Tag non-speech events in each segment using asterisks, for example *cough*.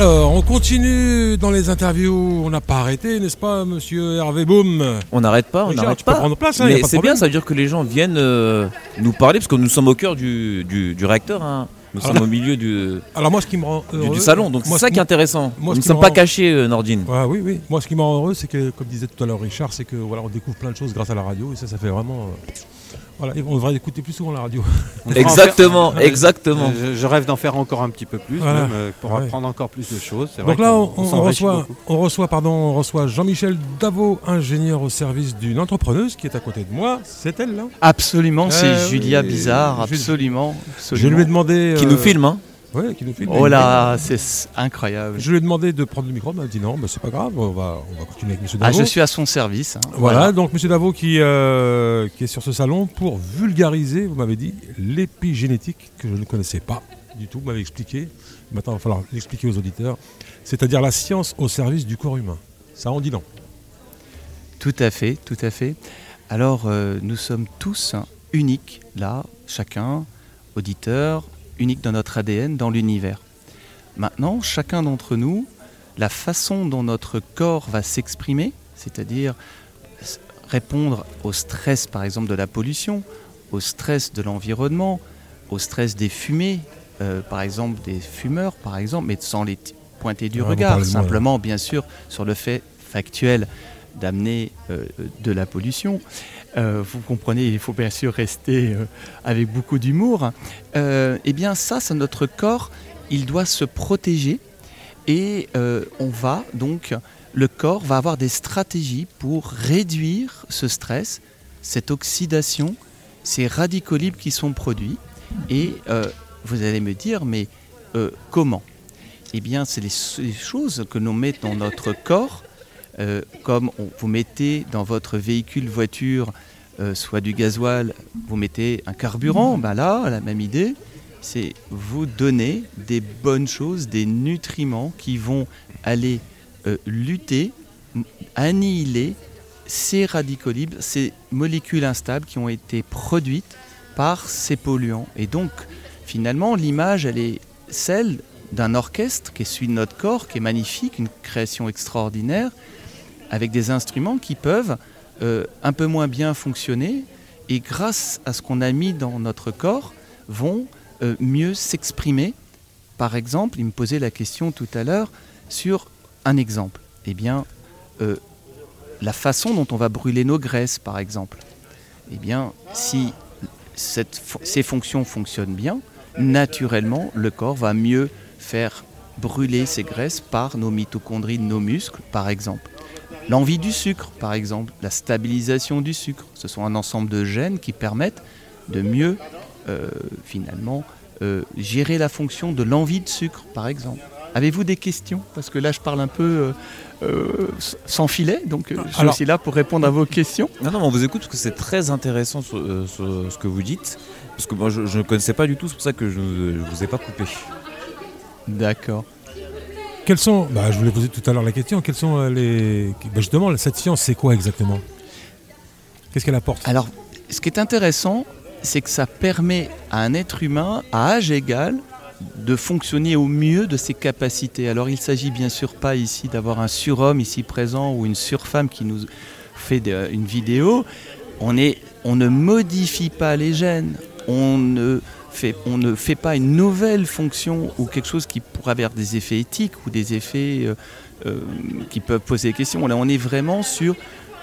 Alors, on continue dans les interviews. On n'a pas arrêté, n'est-ce pas, monsieur Hervé Boum On n'arrête pas, on n'arrête pas. prendre place, hein, Mais c'est bien, ça veut dire que les gens viennent euh, nous parler, parce que nous sommes au cœur du, du, du réacteur. hein. Nous Alors- sommes au milieu du, Alors, moi, ce qui me rend heureux. du salon, donc c'est ça qui est intéressant. moi, nous ne sommes me pas cachés, euh, Nordine. Ouais, oui, oui. Moi, ce qui me rend heureux, c'est que, comme disait tout à l'heure Richard, c'est que voilà, on découvre plein de choses grâce à la radio, et ça, ça fait vraiment. euh, Voilà, on devrait écouter plus souvent la radio. *laughs* Exactement, faire- exactement. Je, je rêve d'en faire encore un petit peu plus, Voilà. même, euh, pour Ouais. apprendre encore plus de choses. C'est Donc vrai là, on, reçoit, beaucoup. on reçoit, pardon, on reçoit Jean-Michel Davot, ingénieur au service d'une entrepreneuse qui est à côté de moi. C'est elle, là? Absolument, c'est Euh, Julia oui, Bizarre, absolument. Je lui ai demandé. Qui euh, nous filme, hein. Ouais, qui nous filme. Oh là, c'est incroyable. Je lui ai demandé de prendre le micro, elle m'a dit non, bah, c'est pas grave, on va, on va continuer avec Monsieur Ah, Davot. je suis à son service. hein. Voilà, donc Monsieur Davot qui, euh, qui est sur ce salon pour vulgariser, vous m'avez dit, l'épigénétique que je ne connaissais pas du tout, vous m'avez expliqué. Maintenant, il va falloir l'expliquer aux auditeurs. C'est-à-dire la science au service du corps humain. Ça en dit non. Tout à fait, tout à fait. Alors, euh, nous sommes tous uniques, là, chacun, auditeur, unique dans notre ADN, dans l'univers. Maintenant, chacun d'entre nous, la façon dont notre corps va s'exprimer, c'est-à-dire répondre au stress, par exemple, de la pollution, au stress de l'environnement, au stress des fumées, euh, par exemple, des fumeurs, par exemple, mais sans les pointer du Ah, regard, simplement, bien sûr, sur le fait factuel d'amener euh, de la pollution. Euh, vous comprenez, il faut bien sûr rester euh, avec beaucoup d'humour. Euh, eh bien, ça, c'est notre corps, il doit se protéger et euh, on va donc, le corps va avoir des stratégies pour réduire ce stress, cette oxydation, ces radicaux libres qui sont produits. Et euh, vous allez me dire, mais euh, comment? Eh bien, c'est les choses que l'on met dans notre corps euh, comme vous mettez dans votre véhicule voiture euh, soit du gasoil, vous mettez un carburant, ben là, la même idée, c'est vous donner des bonnes choses, des nutriments qui vont aller euh, lutter, annihiler ces radicaux libres, ces molécules instables qui ont été produites par ces polluants. Et donc, finalement, l'image, elle est celle d'un orchestre qui de notre corps, qui est magnifique, une création extraordinaire, avec des instruments qui peuvent euh, un peu moins bien fonctionner et grâce à ce qu'on a mis dans notre corps vont euh, mieux s'exprimer. Par exemple, il me posait la question tout à l'heure sur un exemple. Eh bien, euh, la façon dont on va brûler nos graisses, par exemple. Eh bien, si ces fonctions fonctionnent bien, naturellement, le corps va mieux faire brûler ces graisses par nos mitochondries nos muscles, par exemple. L'envie du sucre, par exemple, la stabilisation du sucre. Ce sont un ensemble de gènes qui permettent de mieux, euh, finalement, euh, gérer la fonction de l'envie de sucre, par exemple. Avez-vous des questions? Parce que là, je parle un peu euh, sans filet, donc je suis Alors- aussi là pour répondre à vos questions. Non, non, on vous écoute parce que c'est très intéressant sur ce que vous dites. Parce que moi, je je ne connaissais pas du tout, c'est pour ça que je ne vous ai pas coupé. D'accord. Quels sont, bah, je voulais poser tout à l'heure la question, quels sont euh, les. bah, justement, cette science, c'est quoi exactement? Qu'est-ce qu'elle apporte? Alors, ce qui est intéressant, c'est que ça permet à un être humain, à âge égal, de fonctionner au mieux de ses capacités. Alors, il ne s'agit bien sûr pas ici d'avoir un surhomme ici présent ou une surfemme qui nous fait une vidéo. On, est, on ne modifie pas les gènes. On ne, fait, on ne fait pas une nouvelle fonction ou quelque chose qui pourrait avoir des effets éthiques ou des effets euh, euh, qui peuvent poser des questions. Là, on est vraiment sur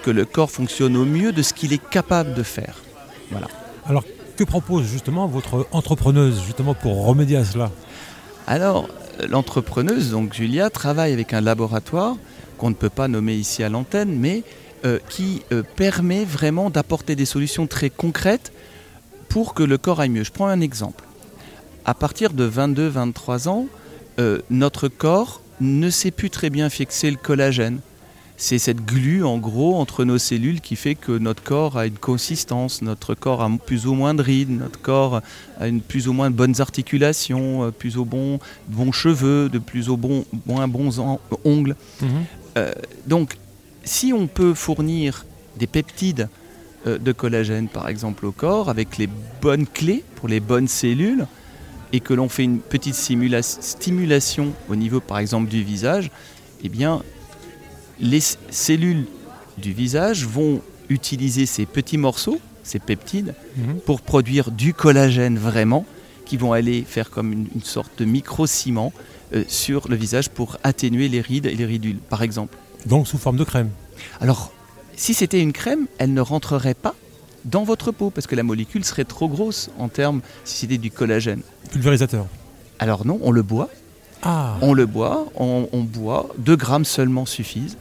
que le corps fonctionne au mieux de ce qu'il est capable de faire. Voilà. Alors, que propose justement votre entrepreneuse justement pour remédier à cela? Alors, l'entrepreneuse, donc Julia, travaille avec un laboratoire qu'on ne peut pas nommer ici à l'antenne, mais euh, qui euh, permet vraiment d'apporter des solutions très concrètes pour que le corps aille mieux. Je prends un exemple. À partir de 22-23 ans, euh, notre corps ne sait plus très bien fixer le collagène. C'est cette glu, en gros, entre nos cellules qui fait que notre corps a une consistance, notre corps a plus ou moins de rides, notre corps a une plus ou moins de bonnes articulations, euh, plus ou bon, bons cheveux, de plus ou bon, moins bons en- ongles. Euh, donc, si on peut fournir des peptides euh, de collagène, par exemple, au corps, avec les bonnes clés pour les bonnes cellules, et que l'on fait une petite stimulation au niveau par exemple du visage, eh bien les cellules du visage vont utiliser ces petits morceaux, ces peptides, Mhm. pour produire du collagène vraiment, qui vont aller faire comme une, une sorte de micro-ciment euh, sur le visage pour atténuer les rides et les ridules, par exemple. Donc sous forme de crème. Alors, si c'était une crème, elle ne rentrerait pas dans votre peau, parce que la molécule serait trop grosse en termes, si c'était du collagène. Pulvérisateur. Alors non, on le boit, Ah. on le boit, on, on boit, 2 grammes seulement suffisent,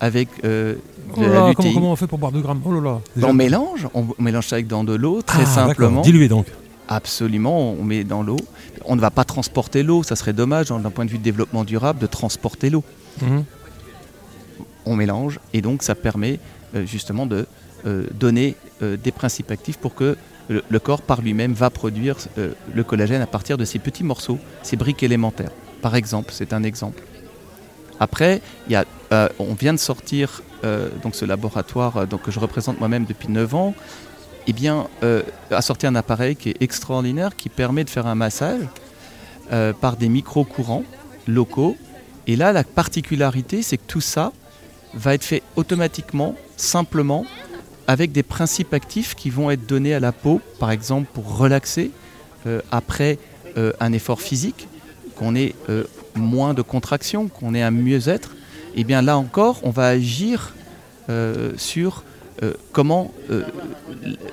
avec euh, Oh là la comment, comment on fait pour boire 2 grammes? Oh là là. Déjà- On mélange, on mélange ça avec dans de l'eau, très Ah, simplement. Dilué donc. Absolument, on met dans l'eau. On ne va pas transporter l'eau, ça serait dommage hein, d'un point de vue de développement durable de transporter l'eau. Mhm. On mélange et donc ça permet justement de euh, donner euh, des principes actifs pour que le, corps par lui-même va produire euh, le collagène à partir de ces petits morceaux, ces briques élémentaires. Par exemple, c'est un exemple. Après, y a, euh, on vient de sortir euh, donc ce laboratoire euh, donc, que je représente moi-même depuis 9 ans, eh bien, euh, a sorti un appareil qui est extraordinaire qui permet de faire un massage euh, par des micro-courants locaux. Et là, la particularité, c'est que tout ça va être fait automatiquement, simplement, avec des principes actifs qui vont être donnés à la peau, par exemple pour relaxer euh, après euh, un effort physique, qu'on ait euh, moins de contraction, qu'on ait un mieux-être. Et bien là encore, on va agir sur comment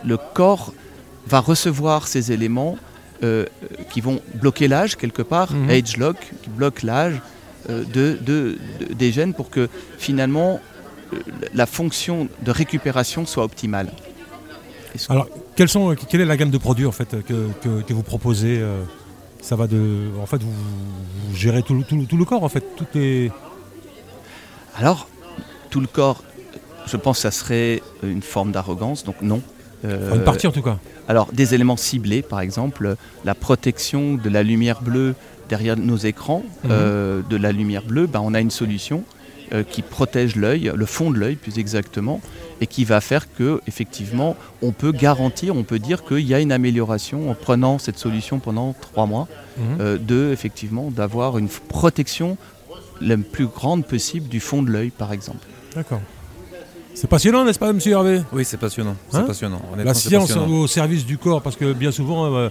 le corps va recevoir ces éléments qui vont bloquer l'âge quelque part, Mhm. age lock, qui bloque l'âge de, de- de- des gènes pour que finalement la fonction de récupération soit optimale. Alors, quelles sont, quelle est la gamme de produits en fait que, que- que vous proposez euh, Ça va de, en fait, vous, vous gérez tout, le- tout le- tout le corps en fait. Tout est. Alors, tout le corps, je pense que ça serait une forme d'arrogance, donc non. Euh, Enfin, une partie en tout cas. Alors, des éléments ciblés, par exemple, la protection de la lumière bleue derrière nos écrans, Mhm. euh, de la lumière bleue, ben, on a une solution euh, qui protège l'œil, le fond de l'œil plus exactement, et qui va faire que, effectivement, on peut garantir, on peut dire qu'il y a une amélioration en prenant cette solution pendant trois mois, Mhm. euh, de, effectivement, d'avoir une protection la plus grande possible du fond de l'œil, par exemple. D'accord. C'est passionnant, n'est-ce pas, Monsieur Hervé? Oui, c'est passionnant. C'est Hein? passionnant. La science passionnant. au service du corps, parce que bien souvent, euh,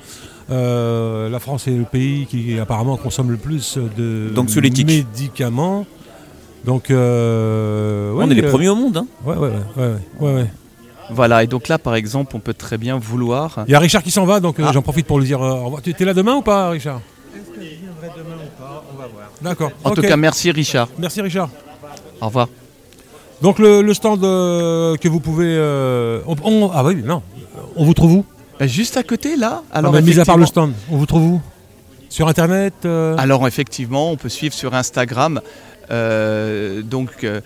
euh, la France est le pays qui apparemment consomme le plus de Donc, médicaments. Donc, euh, ouais, On est les euh, premiers au monde. Hein. Ouais, ouais, ouais, ouais, ouais, ouais. Voilà, et donc là, par exemple, on peut très bien vouloir... Il y a Richard qui s'en va, donc euh, Ah. j'en profite pour lui dire euh, au revoir. Tu es là demain ou pas, Richard? D'accord. En tout cas, merci Richard. Merci, Richard. Au revoir. Donc, le, le stand euh, que vous pouvez. euh, on- on- ah, oui, non. On vous trouve où? Bah, juste à côté, là. Alors, Alors, Mis à part le stand, on vous trouve où? Sur Internet euh, Alors effectivement, on peut suivre sur Instagram. Euh, donc, euh,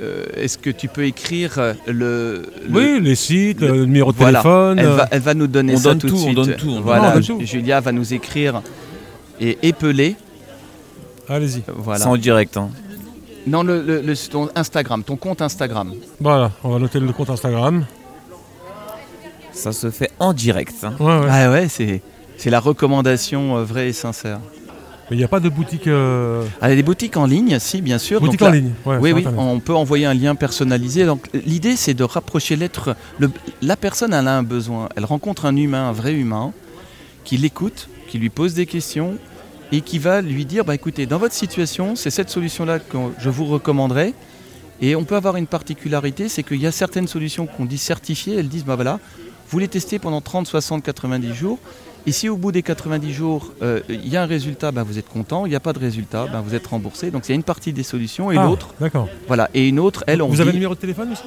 euh, est-ce que tu peux écrire le, le- Oui, les sites, le- le numéro de voilà. téléphone. elle, va, elle va nous donner On ça donne tout tout, de on suite. donne tout, on donne Voilà, tout. On donne tout. Julia va nous écrire et épeler. Allez-y. Voilà. C'est en direct. hein. Non, le, le- le- ton Instagram, ton compte Instagram. Voilà, on va noter le compte Instagram. Ça se fait en direct. hein. Ouais, ouais. Ah ouais, c'est c'est la recommandation euh, vraie et sincère. Mais il n'y a pas de boutique, euh, Ah, il y a des boutiques en ligne, si, bien sûr. boutique Donc en là- ligne. ouais, oui, oui, on peut envoyer un lien personnalisé. Donc l'idée, c'est de rapprocher l'être. le- La personne, elle a un besoin. Elle rencontre un humain, un vrai humain, qui l'écoute, qui lui pose des questions et qui va lui dire bah, écoutez, dans votre situation, c'est cette solution-là que je vous recommanderais. Et on peut avoir une particularité, c'est qu'il y a certaines solutions qu'on dit certifiées. Elles disent bah voilà, vous les testez pendant 30, 60, 90 jours. Et si au bout des 90 jours, euh, il y a un résultat, bah, vous êtes content. Il n'y a pas de résultat, bah, vous êtes remboursé. Donc il y a une partie des solutions et Ah, l'autre, D'accord. voilà. Et une autre, elle, on Vous avez le numéro de téléphone aussi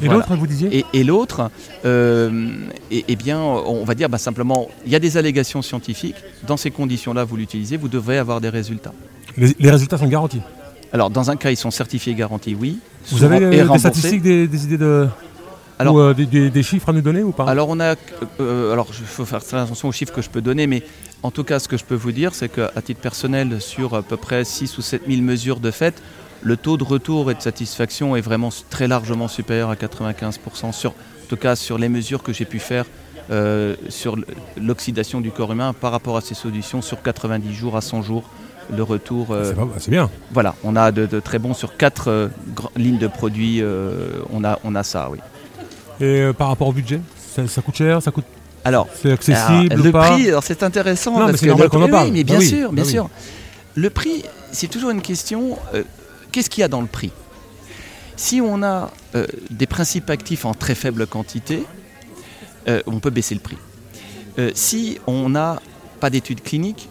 Et voilà. l'autre, vous disiez Et, et l'autre, euh, eh, eh bien, on va dire bah, simplement, il y a des allégations scientifiques. Dans ces conditions-là, vous l'utilisez, vous devrez avoir des résultats. les, les résultats sont garantis. Alors, dans un cas, ils sont certifiés et garantis, oui. Vous avez et euh, des statistiques, des, des idées de. Alors- ou euh, des, des- des chiffres à nous donner ou pas Alors, on a, euh, alors, il faut faire très attention aux chiffres que je peux donner, mais en tout cas, ce que je peux vous dire, c'est qu'à titre personnel, sur à peu près 6 ou 7 000 mesures de fait, le taux de retour et de satisfaction est vraiment très largement supérieur à 95%, sur, en tout cas sur les mesures que j'ai pu faire euh, sur l'oxydation du corps humain par rapport à ces solutions sur 90 jours à 100 jours. Le retour, euh, C'est bien. voilà, on a de, de très bons sur quatre euh, lignes de produits, on, a, on a ça, oui. Et euh, par rapport au budget, ça, ça coûte cher, ça coûte, Alors, c'est accessible alors, ou le pas prix, alors c'est intéressant Non, mais parce c'est que normal le qu'on en parle. oui, mais Bah bien oui, sûr, bien bah oui. sûr. Le prix, c'est toujours une question. euh, Qu'est-ce qu'il y a dans le prix? Si on a euh, des principes actifs en très faible quantité, euh, on peut baisser le prix. Si on n'a pas d'études cliniques,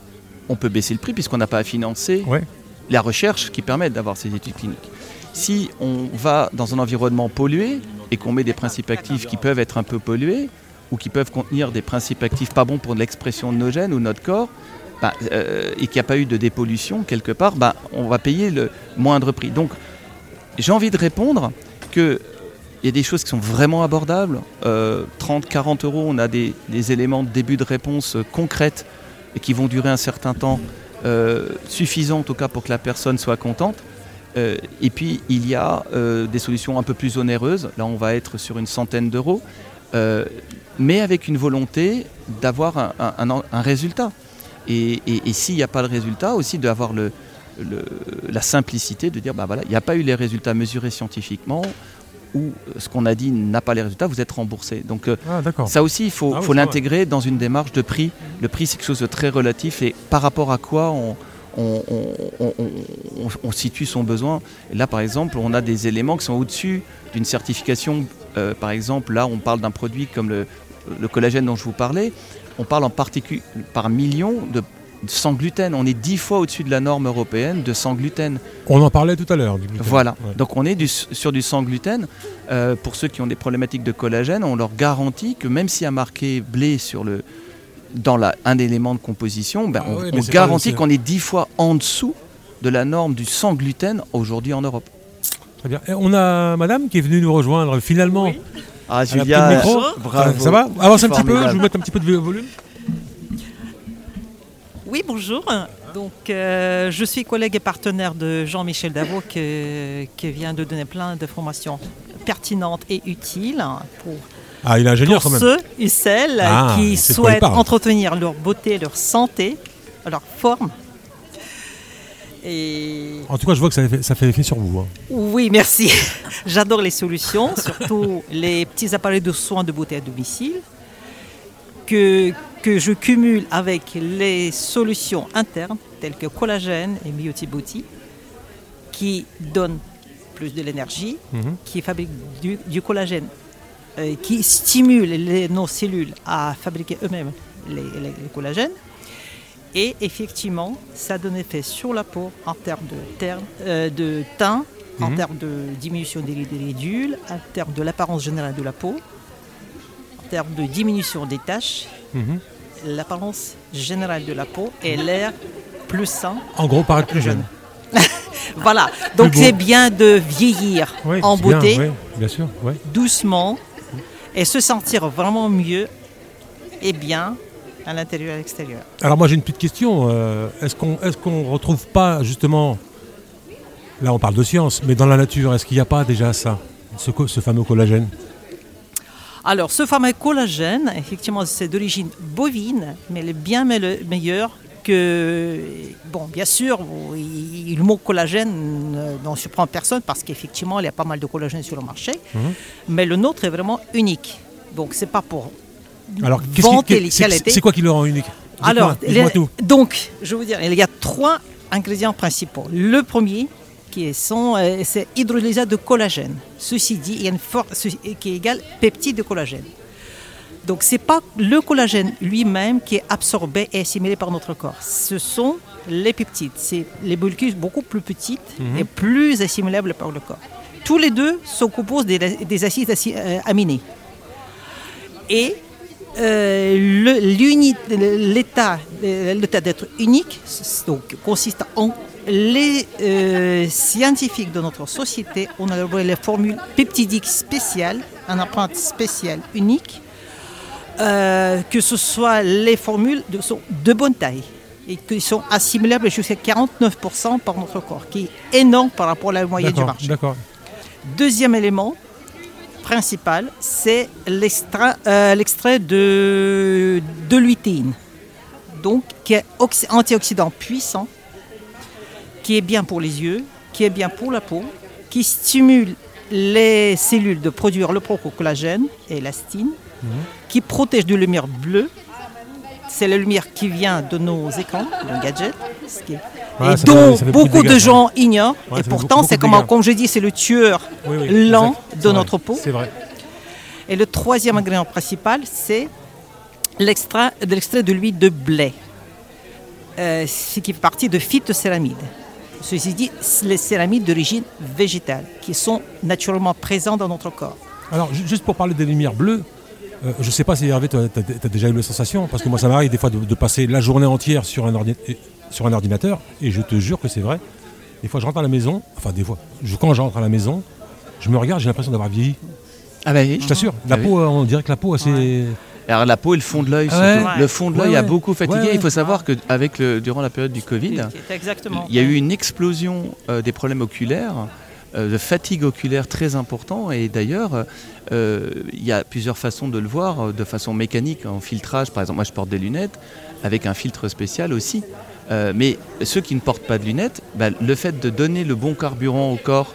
on peut baisser le prix puisqu'on n'a pas à financer Ouais. la recherche qui permet d'avoir ces études cliniques. Si on va dans un environnement pollué et qu'on met des principes actifs qui peuvent être un peu pollués ou qui peuvent contenir des principes actifs pas bons pour l'expression de nos gènes ou notre corps, bah, euh, et qu'il n'y a pas eu de dépollution quelque part, bah, on va payer le moindre prix. Donc j'ai envie de répondre que il y a des choses qui sont vraiment abordables. Euh, 30, 40 euros, on a des, des éléments de début de réponse euh, concrètes et qui vont durer un certain temps, euh, suffisant en tout cas pour que la personne soit contente. Euh, et puis il y a euh, des solutions un peu plus onéreuses. Là, on va être sur une centaine d'euros, euh, mais avec une volonté d'avoir un, un- un- un résultat. Et, et- et s'il n'y a pas de résultat, aussi d'avoir le, le- la simplicité de dire bah voilà, il n'y a pas eu les résultats mesurés scientifiquement ou ce qu'on a dit n'a pas les résultats, vous êtes remboursé. Donc Ah, ça aussi, il faut, Ah oui, faut l'intégrer dans une démarche de prix. Le prix, c'est quelque chose de très relatif et par rapport à quoi on, on- on- on- on- on situe son besoin. Et là, par exemple, on a des éléments qui sont au-dessus d'une certification. Euh, par exemple, là, on parle d'un produit comme le, le collagène dont je vous parlais. On parle en particulier par million de sans gluten. On est dix fois au-dessus de la norme européenne de sans gluten. On en parlait tout à l'heure. du gluten. Voilà. Ouais. Donc on est du- sur du sans gluten. Euh, pour ceux qui ont des problématiques de collagène, on leur garantit que même s'il y a marqué blé sur le dans la, un élément de composition, ben, Ah on, oui, c'est garantit qu'on est dix fois en dessous de la norme du sans gluten aujourd'hui en Europe. Très bien. Et on a madame qui est venue nous rejoindre finalement. Ah Elle a pris Julia, micro. bravo. Ça va? Avance un petit peu, je vais vous mettre un petit peu de volume. Oui, bonjour. Donc, euh, je suis collègue et partenaire de Jean-Michel Davot qui, qui vient de donner plein d'informations pertinentes et utiles pour, Ah, il est ingénieur pour quand même. ceux et celles Ah, qui souhaitent parle. entretenir leur beauté, leur santé, leur forme. Et En tout cas, je vois que ça fait, ça fait effet sur vous. hein. oui, merci. *laughs* J'adore les solutions, surtout les petits appareils de soins de beauté à domicile, que, que je cumule avec les solutions internes, telles que collagène et Beauty qui donnent plus de l'énergie, Mhm. qui fabriquent du, du collagène, qui stimulent les- nos cellules à fabriquer eux-mêmes les, les- les collagènes. Et effectivement, ça donne effet sur la peau en termes de, terme- euh, de teint, en Mhm. termes de diminution des, des ridules, en termes de l'apparence générale de la peau, en termes de diminution des taches, Mhm. l'apparence générale de la peau et l'air plus sain. En gros, paraître plus jeune. Voilà, donc c'est bien de vieillir Oui, en bien, beauté, oui, bien sûr. ouais. doucement, et se sentir vraiment mieux et bien à l'intérieur et à l'extérieur. Alors moi j'ai une petite question. euh, est-ce qu'on est-ce qu'on retrouve pas justement, là on parle de science, mais dans la nature, est-ce qu'il n'y a pas déjà ça, ce, ce fameux collagène? Alors, ce fameux collagène, effectivement, c'est d'origine bovine, mais est bien me- meilleur que. Bon, bien sûr, il- le mot collagène euh, n'en surprend personne parce qu'effectivement, il y a pas mal de collagène sur le marché, Mhm. mais le nôtre est vraiment unique. Donc, c'est pas pour. Alors vanter les c'est- qualités. c'est quoi qui le rend unique? Alors, les- donc, je vous dire, il y a trois ingrédients principaux. Le premier, qui est, son, euh, c'est hydrolysate de collagène. Ceci dit, il y a une force qui est égale peptide de collagène. Donc, ce n'est pas le collagène lui-même qui est absorbé et assimilé par notre corps. Ce sont les peptides. C'est les molécules beaucoup plus petites Mhm. et plus assimilables par le corps. Tous les deux se composent des, des acides aci- euh, aminés. Et euh, l'état euh, l'état d'être unique donc, consiste en les euh, scientifiques de notre société ont élaboré les formules peptidiques spéciales, un empreinte spéciale unique, euh, que ce soit les formules de, sont de bonne taille et qui sont assimilables jusqu'à 49% par notre corps, qui est énorme par rapport à la moyenne du marché. Deuxième élément, principal, c'est euh, l'extrait de, de lutéine, donc qui est oxy- antioxydant puissant, qui est bien pour les yeux, qui est bien pour la peau, qui stimule les cellules de produire le procollagène et l'astine, qui protège de lumière bleue. C'est la lumière qui vient de nos écrans, de gadgets, ce qui est- Ouais, et ça dont fait- ça fait beaucoup de gens ignorent. Ouais, et pourtant, c'est comme, comme je dis, c'est le tueur Oui, oui, lent de vrai. notre peau. C'est vrai. Et le troisième ingrédient principal, c'est l'extrait de, l'huile de blé, euh, ce qui fait partie de phytocéramides. Ceci dit, les céramides d'origine végétale qui sont naturellement présents dans notre corps. Alors, ju- juste pour parler des lumières bleues, euh, je sais pas si Hervé, tu as, déjà eu la sensation, parce que moi, ça m'arrive des fois de, de passer la journée entière sur un, ordi- et- sur un ordinateur, et je te jure que c'est vrai. Des fois, je rentre à la maison, enfin, des fois, je- quand je rentre à la maison, je me regarde, j'ai l'impression d'avoir vieilli. Ah bah oui. Je t'assure, la Ah oui. peau, euh, on dirait que la peau, c'est. Alors la peau et le fond de l'œil, Ah ouais. surtout. Le fond de Ouais, l'œil a beaucoup fatigué. Ouais, ouais. Il faut savoir que avec le, durant la période du Covid, il y a eu une explosion euh, des problèmes oculaires, de fatigue oculaire très important. Et d'ailleurs, euh, il y a plusieurs façons de le voir, euh, de façon mécanique, en filtrage. Par exemple, moi je porte des lunettes avec un filtre spécial aussi. Euh, mais ceux qui ne portent pas de lunettes, bah, le fait de donner le bon carburant au corps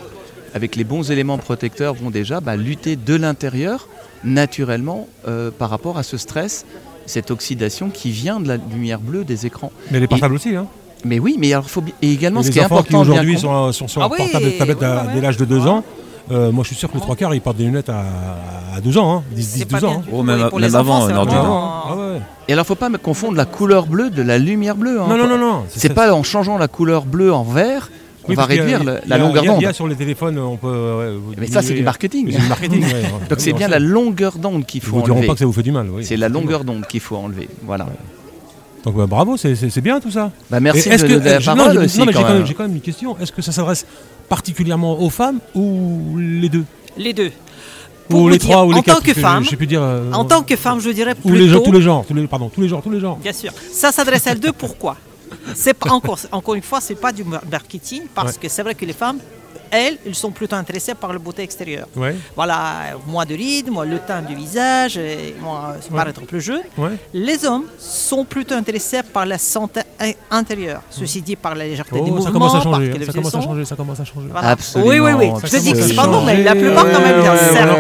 avec les bons éléments protecteurs vont déjà bah, lutter de l'intérieur naturellement euh, par rapport à ce stress, cette oxydation qui vient de la lumière bleue des écrans. Mais les portables aussi, hein. Mais oui, mais alors faut bi- et également Et ce les qui est enfants qui important aujourd'hui sont, sont sur Ah un oui, portable et tablette ouais, dès l'âge de 2 ouais. ans, euh, moi je suis sûr que les trois quarts ils portent des lunettes à, à 12 ans, hein, 10, 10 C'est pas 12 ans. hein. Oh, même- Et pour même les avant, ordi, vraiment- Ah ouais. Et alors faut pas me confondre la couleur bleue de la lumière bleue. hein. Non, non, non, non. C'est pas en changeant la couleur bleue en vert qu'on Oui, va a- réduire y la, a- longueur a- d'onde. Il y a sur les téléphones, on peut. ouais, vous Mais ça c'est du marketing. C'est du marketing, *laughs* ouais. Donc c'est Oui, bien on la longueur d'onde qu'il Ils faut vous diront enlever. pas que ça vous fait du mal. oui. C'est la longueur d'onde qu'il faut enlever. Voilà. Donc bah, bravo, c'est- bien tout ça. Bah, merci de que- la non, j'ai- aussi. non, mais j'ai quand quand, même- une question. Est-ce que ça s'adresse particulièrement aux femmes ou les deux? Les deux. Pour Ou les dire, trois ou les en quatre tant que femme, Je plus dire. euh, en tant que femme, je dirais ou les gens, plutôt tous les genres, tous les, pardon, tous les genres, tous les genres. Bien sûr. Ça s'adresse à elles deux. Pourquoi? C'est pas encore, encore une fois, c'est pas du mar- marketing parce Ouais. que c'est vrai que les femmes, elles, elles sont plutôt intéressées par la beauté extérieure. Ouais, Voilà, moins de rides, moins le teint du visage, et moins Ouais. paraître plus jeune. ouais. Les hommes sont plutôt intéressés par la santé in- intérieure. Ceci dit, par la légèreté des Oh, mouvements, ça commence à changer. Ça commence à changer. Ça commence à changer. Voilà. Absolument, Oui, oui, oui. Je te Ça dis que c'est pas bon, mais la plupart quand même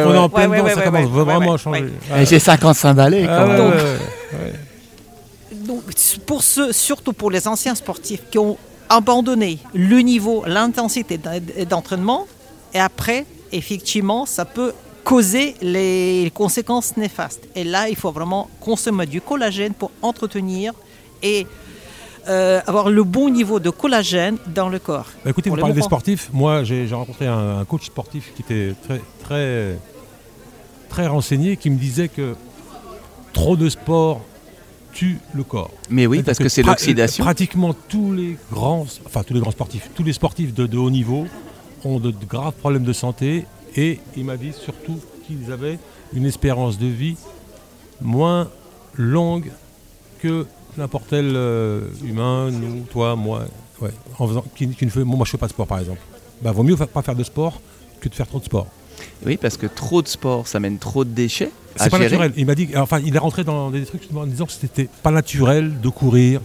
on est en plein Ouais, dedans, ouais, ça commence ouais, vraiment ouais, à changer. J'ai 55 balais ah, quand même. Donc, pour ceux, surtout pour les anciens sportifs qui ont abandonné le niveau, l'intensité d'en- d'entraînement, et après, effectivement, ça peut causer les conséquences néfastes. Et là, il faut vraiment consommer du collagène pour entretenir et euh, avoir le bon niveau de collagène dans le corps. Bah, écoutez, vous parlez des sportifs. Moi, j'ai j'ai rencontré un, un coach sportif qui était très, très, très renseigné, qui me disait que trop de sport tue le corps. Mais oui, parce que c'est pra- l'oxydation. Pratiquement tous les grands, enfin tous les grands sportifs, tous les sportifs de, de haut niveau ont de, de graves problèmes de santé et il m'a dit surtout qu'ils avaient une espérance de vie moins longue que n'importe quel euh, humain, nous, toi, moi, ouais, en faisant, qui, qui ne fait, moi je fais pas de sport par exemple. Bah, vaut mieux pas faire de sport que de faire trop de sport. Oui, parce que trop de sport, ça mène trop de déchets. C'est pas gérer. naturel. Il m'a dit, enfin, il est rentré dans des trucs en disant que c'était pas naturel de courir.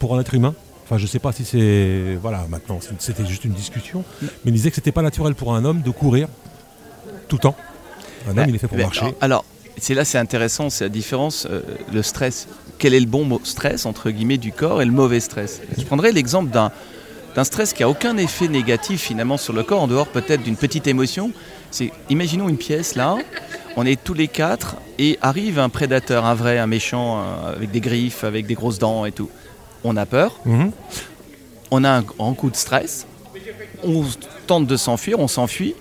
Pour un être humain. Enfin, je sais pas si c'est, voilà, maintenant, c'était juste une discussion, mais il disait que c'était pas naturel pour un homme de courir tout le temps. Un homme, il est fait pour marcher. alors- c'est là, c'est intéressant, c'est la différence, euh, le stress. Quel est le bon mot stress, entre guillemets, du corps et le mauvais stress? Je prendrais l'exemple d'un, d'un stress qui a aucun effet négatif finalement sur le corps, en dehors peut-être d'une petite émotion. C'est, imaginons une pièce là, on est tous les quatre et arrive un prédateur, un vrai, un méchant, un- avec des griffes, avec des grosses dents et tout. On a peur, Mhm. on a un grand coup de stress, on tente de s'enfuir, on s'enfuit.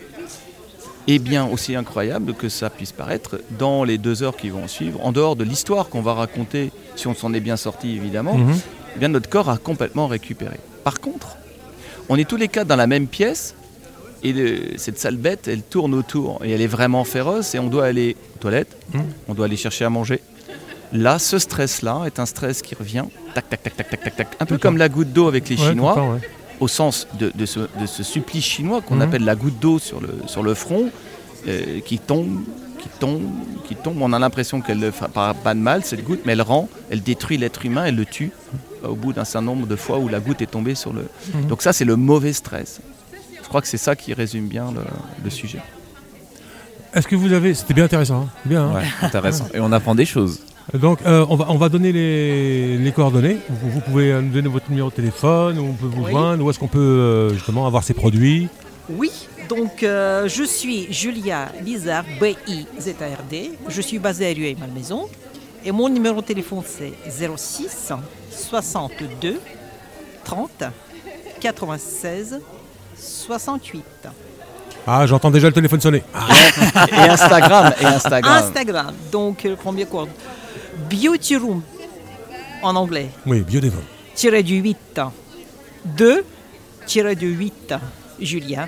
Et bien aussi incroyable que ça puisse paraître, dans les deux heures qui vont suivre, en dehors de l'histoire qu'on va raconter, si on s'en est bien sorti évidemment, Mhm. eh bien notre corps a complètement récupéré. Par contre, on est tous les quatre dans la même pièce, et cette sale bête, elle tourne autour, et elle est vraiment féroce, et on doit aller aux toilettes, Mhm. on doit aller chercher à manger. Là, ce stress-là est un stress qui revient, tac, tac, tac, tac, tac, tac, tac, un peu comme la goutte d'eau avec les Ouais, Chinois, le temps, ouais. au sens de, de ce, de ce supplice chinois qu'on Mhm. appelle la goutte d'eau sur le, sur le front. euh, qui tombe, qui tombe, qui tombe. On a l'impression qu'elle ne fait pas, pas de mal, cette goutte, mais elle rend, elle détruit l'être humain, elle le tue au bout d'un certain nombre de fois où la goutte est tombée sur le. Donc ça, c'est le mauvais stress. Je crois que c'est ça qui résume bien le, le sujet. Est-ce que vous avez. C'était bien intéressant. hein bien. hein Ouais, intéressant. Et on apprend des choses. Donc, euh, on, va, on va donner les, les coordonnées. Vous, vous pouvez nous donner votre numéro de téléphone, où on peut vous Oui. joindre, où est-ce qu'on peut euh, justement avoir ces produits. Oui, donc euh, je suis Julia Bizarre, B-I-Z-A-R-D. Je suis basée à Rueil Malmaison. Et mon numéro de téléphone c'est 06 62 30 96 68. Ah, j'entends déjà le téléphone sonner. Ah, Et Instagram, et Instagram. Instagram, donc le premier code. Beauty Room en anglais. oui, biodévol. Tiré du 8. 2 tiré du 8 Julia.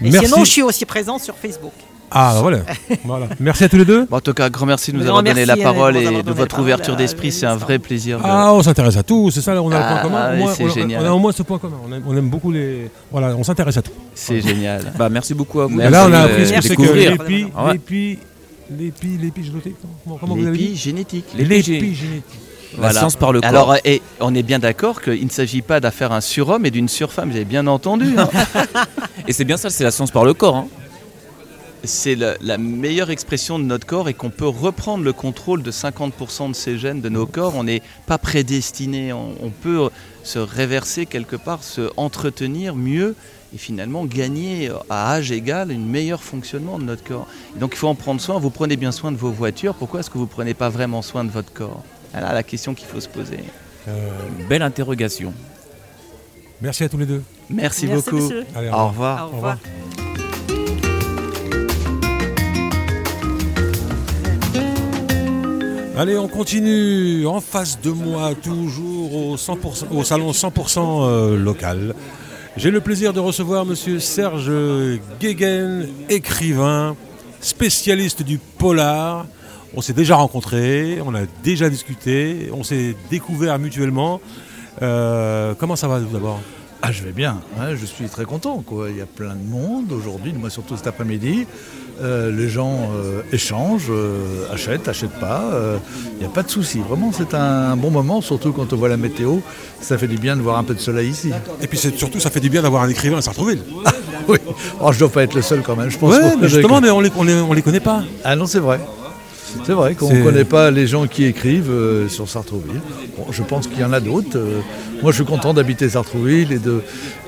Et Merci. sinon, je suis aussi présent sur Facebook. Ah, bah voilà. *laughs* voilà. Merci à tous les deux. Bon, en tout cas, grand merci de nous Grand avoir donné la euh, parole et de votre ouverture euh, d'esprit. C'est un vrai plaisir. de- Ah, on s'intéresse à tout, c'est ça, là, on a un Ah, point commun. Oui, moins, c'est on, a- génial. on a au moins ce point commun. On aime, on aime beaucoup les. Voilà, on s'intéresse à tout. C'est génial. Bah, merci beaucoup à vous. Et Merci là, on a appris ce que c'est que découvrir. l'épi, Ah l'épi, l'épi, l'épigénétique. Comment, comment vous avez dit L'épigénétique. L'épigénétique. La science par le corps. Alors, et on est bien d'accord qu'il ne s'agit pas d'affaire un surhomme et d'une surfemme, vous avez bien entendu. hein. *laughs* Et c'est bien ça, c'est la science par le corps. hein. C'est la, la meilleure expression de notre corps et qu'on peut reprendre le contrôle de 50% de ces gènes de nos corps. On n'est pas prédestiné, on, on peut se réverser quelque part, se entretenir mieux et finalement gagner à âge égal un meilleur fonctionnement de notre corps. Et donc il faut en prendre soin. Vous prenez bien soin de vos voitures. Pourquoi est-ce que vous ne prenez pas vraiment soin de votre corps? Voilà la question qu'il faut se poser. Euh, Belle interrogation. merci à tous les deux. Merci, Merci, beaucoup. Au revoir. Au revoir. Allez, on continue. En face de moi, toujours au, 100%, au salon 100% euh, local. J'ai le plaisir de recevoir monsieur Serge Guéguen, écrivain, spécialiste du polar. On s'est déjà rencontrés, on a déjà discuté, on s'est découvert mutuellement. Euh, comment ça va vous d'abord? Ah, je vais bien, je suis très content. Il y a plein de monde aujourd'hui, moi surtout cet après-midi. Euh, les gens euh, échangent, euh, achètent, achètent pas. Il n'y a pas de souci. Vraiment, c'est un bon moment, surtout quand on voit la météo. Ça fait du bien de voir un peu de soleil ici. Et puis surtout, ça fait du bien d'avoir un écrivain à Sartreville. *laughs* oui. Oh, je dois pas être le seul quand même. Je pense Ouais, mais justement, mais on les, on les, on les connaît pas. Ah non, c'est vrai. C'est vrai qu'on ne connaît pas les gens qui écrivent euh, sur Sartrouville. Bon, je pense qu'il y en a d'autres. euh, moi, je suis content d'habiter Sartrouville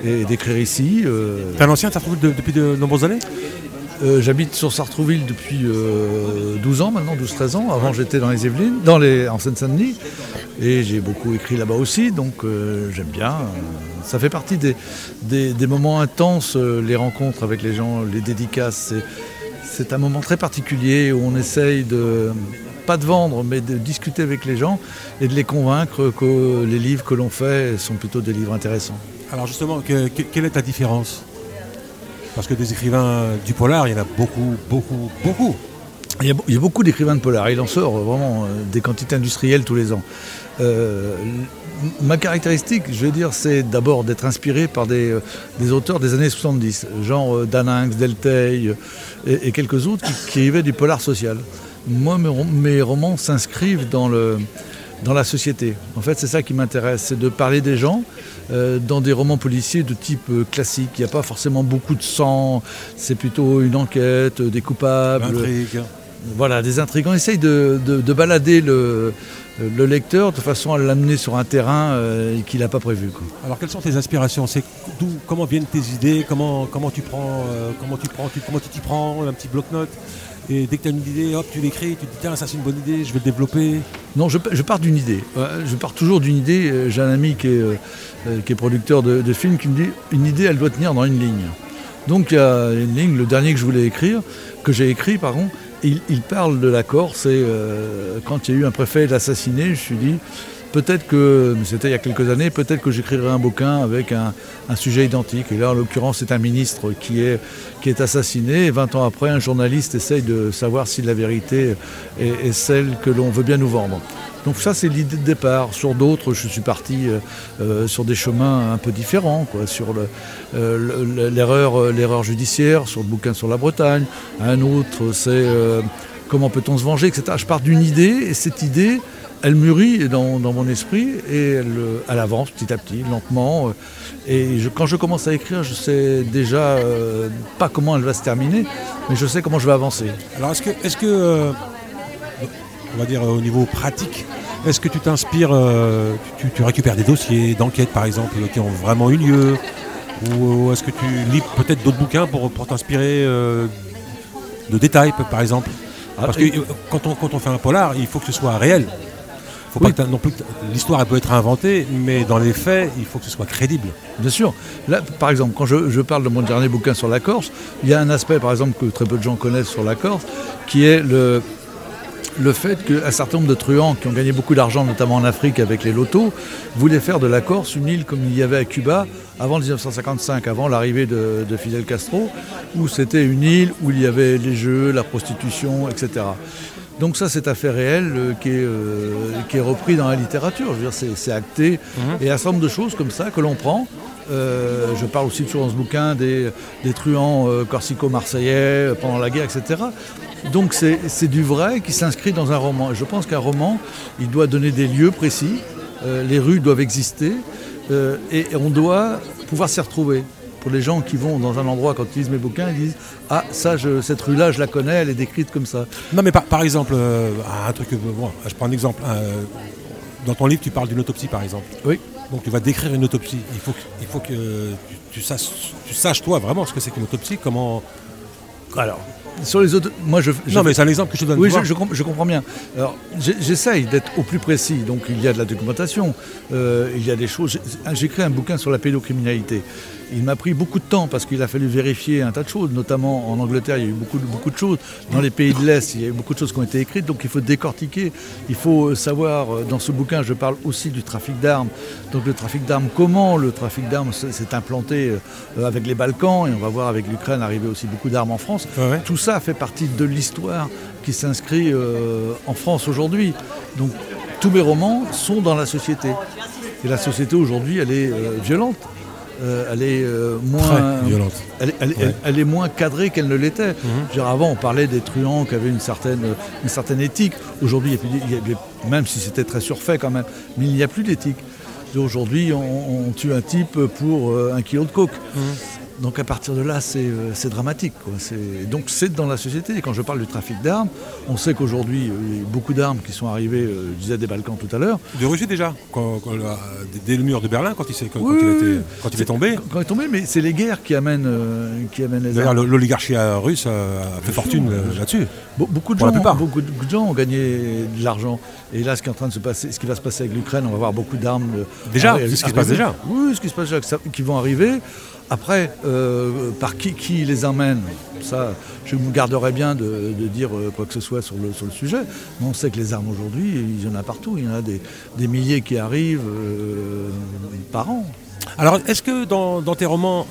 et d'écrire ici. euh, T'es un ancien de- depuis de nombreuses années? Euh, J'habite sur Sartrouville depuis euh, 12 ans maintenant, 12-13 ans. Avant j'étais dans les Yvelines, dans les, en Seine-Saint-Denis. Et j'ai beaucoup écrit là-bas aussi, donc euh, j'aime bien. Euh, Ça fait partie des, moments intenses, euh, les rencontres avec les gens, les dédicaces. C'est- un moment très particulier où on essaye de, pas de vendre, mais de discuter avec les gens et de les convaincre que les livres que l'on fait sont plutôt des livres intéressants. Alors justement, que- que- quelle est la différence? Parce que des écrivains du polar, il y en a beaucoup, beaucoup, beaucoup. Il y, a, beaucoup d'écrivains de polar, il en sort euh, vraiment euh, des quantités industrielles tous les ans. Euh, ma caractéristique, je vais dire, c'est d'abord d'être inspiré par des, auteurs des années 70, genre Daninx, Delteil et, et quelques autres qui, qui écrivaient du polar social. Moi, mes romans s'inscrivent dans, le, dans la société. En fait, c'est ça qui m'intéresse, c'est de parler des gens euh, dans des romans policiers de type euh, classique. Il n'y a pas forcément beaucoup de sang, c'est plutôt une enquête, euh, des coupables. L'intrigue. Voilà, des intrigues. On essaye de, de- de balader le, le lecteur de façon à l'amener sur un terrain euh, qu'il n'a pas prévu. quoi. Alors quelles sont tes inspirations? C'est d'où, comment viennent tes idées? Comment, comment tu prends, euh, comment tu prends, tu- comment tu t'y prends? Un petit bloc-notes. Et dès que tu as une idée, hop, tu l'écris, tu te dis tiens, ça c'est une bonne idée, je vais le développer. Non, je, je pars d'une idée. Je pars toujours d'une idée. Euh, J'ai un ami qui est, euh, euh, qui est producteur de, de films qui me dit une idée, elle doit tenir dans une ligne. Donc il y a une ligne, le dernier que je voulais écrire, que j'ai écrit, pardon, il, parle de la Corse et euh, quand il y a eu un préfet assassiné, je me suis dit peut-être que, c'était il y a quelques années, peut-être que j'écrirai un bouquin avec un, sujet identique. Et là, en l'occurrence, c'est un ministre qui est, assassiné. Et 20 ans après, un journaliste essaye de savoir si la vérité est celle que l'on veut bien nous vendre. Donc ça, c'est l'idée de départ. Sur d'autres, je suis parti euh, euh, sur des chemins un peu différents, sur euh, le- l'erreur, judiciaire, sur le bouquin sur la Bretagne. Un autre, c'est comment peut-on se venger, etc. Je pars d'une idée et cette idée, elle mûrit dans, mon esprit et elle, avance petit à petit, lentement. Et quand je commence à écrire, je sais déjà pas comment elle va se terminer, mais je sais comment je vais avancer. Alors est-ce que, est-ce que euh, on va dire euh, au niveau pratique, est-ce que tu t'inspires, euh, tu, tu récupères des dossiers d'enquête par exemple qui ont vraiment eu lieu? Ou est-ce que tu lis peut-être d'autres bouquins pour, pour t'inspirer euh, de détails par exemple? Parce que quand on, quand on fait un polar, il faut que ce soit réel. Faut pas Oui. que t'as- non plus l'histoire elle peut être inventée, mais dans les faits, il faut que ce soit crédible. Bien sûr. Là, par exemple, quand je, je parle de mon dernier bouquin sur la Corse, il y a un aspect, par exemple, que très peu de gens connaissent sur la Corse, qui est le, le fait qu'un certain nombre de truands qui ont gagné beaucoup d'argent, notamment en Afrique avec les lotos, voulaient faire de la Corse une île comme il y avait à Cuba avant 1955, avant l'arrivée de, de Fidel Castro, où c'était une île où il y avait les jeux, la prostitution, etc. Donc ça, c'est un fait réel euh, qui, est, euh, qui est repris dans la littérature. Je veux dire, c'est, c'est acté. Et un certain nombre de choses comme ça que l'on prend. Euh, je parle aussi toujours dans ce bouquin des, des truands euh, corsico-marseillais euh, pendant la guerre, etc. Donc c'est, du vrai qui s'inscrit dans un roman. Et je pense qu'un roman, il doit donner des lieux précis. Euh, les rues doivent exister. et on doit pouvoir s'y retrouver. Pour les gens qui vont dans un endroit, quand ils lisent mes bouquins, ils disent Ah, ça, je- cette rue-là, je la connais, elle est décrite comme ça. Non, mais par, par exemple, euh, un truc, bon, je prends un exemple. euh, dans ton livre, tu parles d'une autopsie, par exemple. Oui. Donc tu vas décrire une autopsie. Il faut que, il faut que tu, tu saches, tu saches toi vraiment ce que c'est qu'une autopsie, comment. Alors, sur les autres, moi je. je- Non, mais c'est un exemple que je te donne. Oui, je, comprends bien. Alors, j'essaye d'être au plus précis. Donc, il y a de la documentation, euh, il y a des choses. J'ai- J'ai écrit un bouquin sur la pédocriminalité. Il m'a pris beaucoup de temps parce qu'il a fallu vérifier un tas de choses, notamment en Angleterre, il y a eu beaucoup, de- beaucoup de choses. Dans les pays de l'Est, il y a eu beaucoup de choses qui ont été écrites, donc il faut décortiquer. Il faut euh, savoir, euh, dans ce bouquin, je parle aussi du trafic d'armes. Donc le trafic d'armes, comment le trafic d'armes s'est implanté euh, avec les Balkans, et on va voir avec l'Ukraine arriver aussi beaucoup d'armes en France. Ouais. Tout ça fait partie de l'histoire qui s'inscrit euh, en France aujourd'hui. Donc tous mes romans sont dans la société. Et la société aujourd'hui, elle est euh, violente. Euh, elle est euh, moins violente. Elle, est- elle- Ouais. elle- elle est moins cadrée qu'elle ne l'était. Dire, avant, on parlait des truands qui avaient une certaine, une certaine éthique. Aujourd'hui, même si c'était très surfait quand même, mais il n'y a plus d'éthique. Aujourd'hui, on, on tue un type pour euh, un kilo de coke. Donc à partir de là, c'est euh, c'est dramatique. quoi. C'est- Donc c'est dans la société. Et quand je parle du trafic d'armes, on sait qu'aujourd'hui, euh, il y a beaucoup d'armes qui sont arrivées, euh, je disais des Balkans tout à l'heure. De Russie déjà, quand, quand la- dès le mur de Berlin, quand il, quand, Oui, il quand est tombé. Quand il est tombé, mais c'est les guerres qui amènent, euh, qui amènent les D'ailleurs, armes. l'oligarchie euh, russe euh, a fait fortune euh, là-dessus. Be- Beaucoup de, gens, plupart. beaucoup de gens ont gagné de l'argent. Et là, ce qui est en train de se passer, ce qui va se passer avec l'Ukraine, on va voir beaucoup d'armes. euh, Déjà ce qui se passe déjà Oui, ce qui se passe déjà, qui vont arriver. Après, euh, par qui, qui les emmène Ça, je me garderais bien de, dire euh, quoi que ce soit sur le, sur le sujet. Mais on sait que les armes aujourd'hui, il y en a partout. Il y en a des, des milliers qui arrivent euh, par an. Alors, est-ce que dans, tes romans,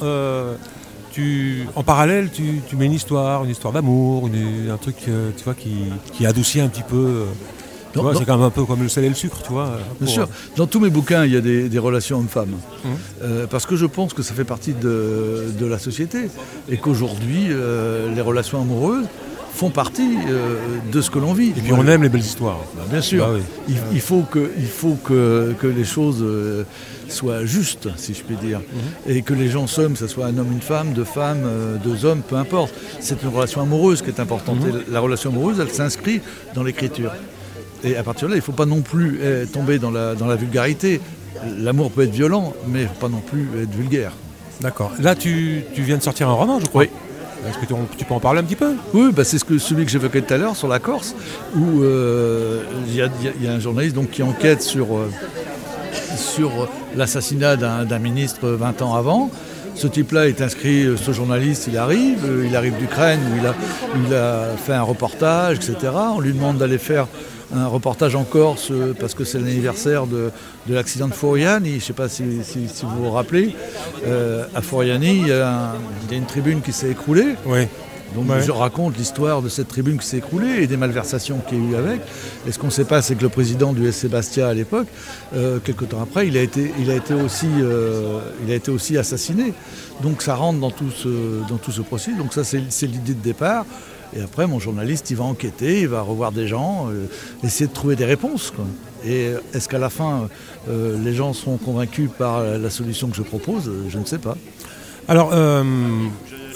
tu, en parallèle, tu, mets une histoire, une histoire d'amour, un truc tu vois, qui, qui adoucit un petit peu euh. C'est quand même un peu comme le sel et le sucre, tu vois. Bien pour- sûr. Dans tous mes bouquins, il y a des, des relations hommes-femmes. Mhm. Euh, parce que je pense que ça fait partie de, de la société. Et qu'aujourd'hui, euh, les relations amoureuses font partie euh, de ce que l'on vit. Et puis on aime les belles histoires. Bien sûr. Bah oui. il, il faut, que, il faut que, que les choses euh, soient justes, si je puis dire. Mhm. Et que les gens s'aiment, que ce soit un homme, une femme, deux femmes, euh, deux hommes, peu importe. C'est une relation amoureuse qui est importante. Et la relation amoureuse, elle s'inscrit dans l'écriture. Et à partir de là, il ne faut pas non plus eh, tomber dans la, dans la vulgarité. L'amour peut être violent, mais il ne faut pas non plus être vulgaire. D'accord. Là, tu, tu viens de sortir un roman, je crois. Oui. Est-ce que tu, tu peux en parler un petit peu? Oui, bah c'est ce que, celui que j'évoquais tout à l'heure sur la Corse, où euh, il y, a- y y un journaliste donc, qui enquête sur, euh, sur l'assassinat d'un ministre 20 ans avant. Ce type-là est inscrit, euh, ce journaliste, il arrive, il arrive d'Ukraine où il a, il a fait un reportage, etc. On lui demande d'aller faire un reportage en Corse parce que c'est l'anniversaire de, de l'accident de Foriani. Je ne sais pas si, si- si vous vous rappelez. Euh, à Foriani, il y, a un- il y a une tribune qui s'est écroulée. Oui. Donc Ouais. je raconte l'histoire de cette tribune qui s'est écroulée et des malversations qu'il y a eu avec. Et ce qu'on ne sait pas, c'est que le président du SC Bastia à l'époque, euh, quelques temps après, il a été, il a été, aussi, euh, il a été aussi assassiné. Donc ça rentre dans tout ce, dans tout ce processus. Donc ça, c'est l'idée de départ. Et après, mon journaliste, il va enquêter, il va revoir des gens, euh, essayer de trouver des réponses. quoi. Et est-ce qu'à la fin, euh, les gens seront convaincus par la solution que je propose? Euh, Je ne sais pas. Alors, euh,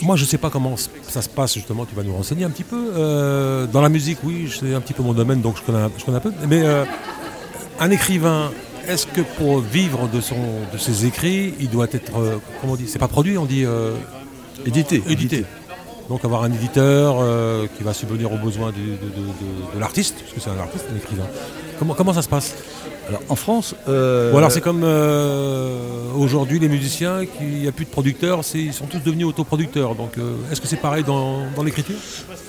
moi, je ne sais pas comment ça se passe, justement, tu vas nous renseigner un petit peu. Euh, dans la musique, oui, c'est un petit peu mon domaine, donc je connais, un- je connais un peu. Mais euh, un écrivain, est-ce que pour vivre de, son, de ses écrits, il doit être, euh, comment on dit, c'est pas produit, on dit euh, Édité. édité. Donc avoir un éditeur euh, qui va subvenir aux besoins du- de, de- de- de l'artiste, parce que c'est un artiste, un écrivain. Comment, comment ça se passe? Alors en France. euh, Ou alors c'est comme euh, aujourd'hui les musiciens, il n'y a plus de producteurs, ils sont tous devenus autoproducteurs. Donc euh, est-ce que c'est pareil dans, dans l'écriture?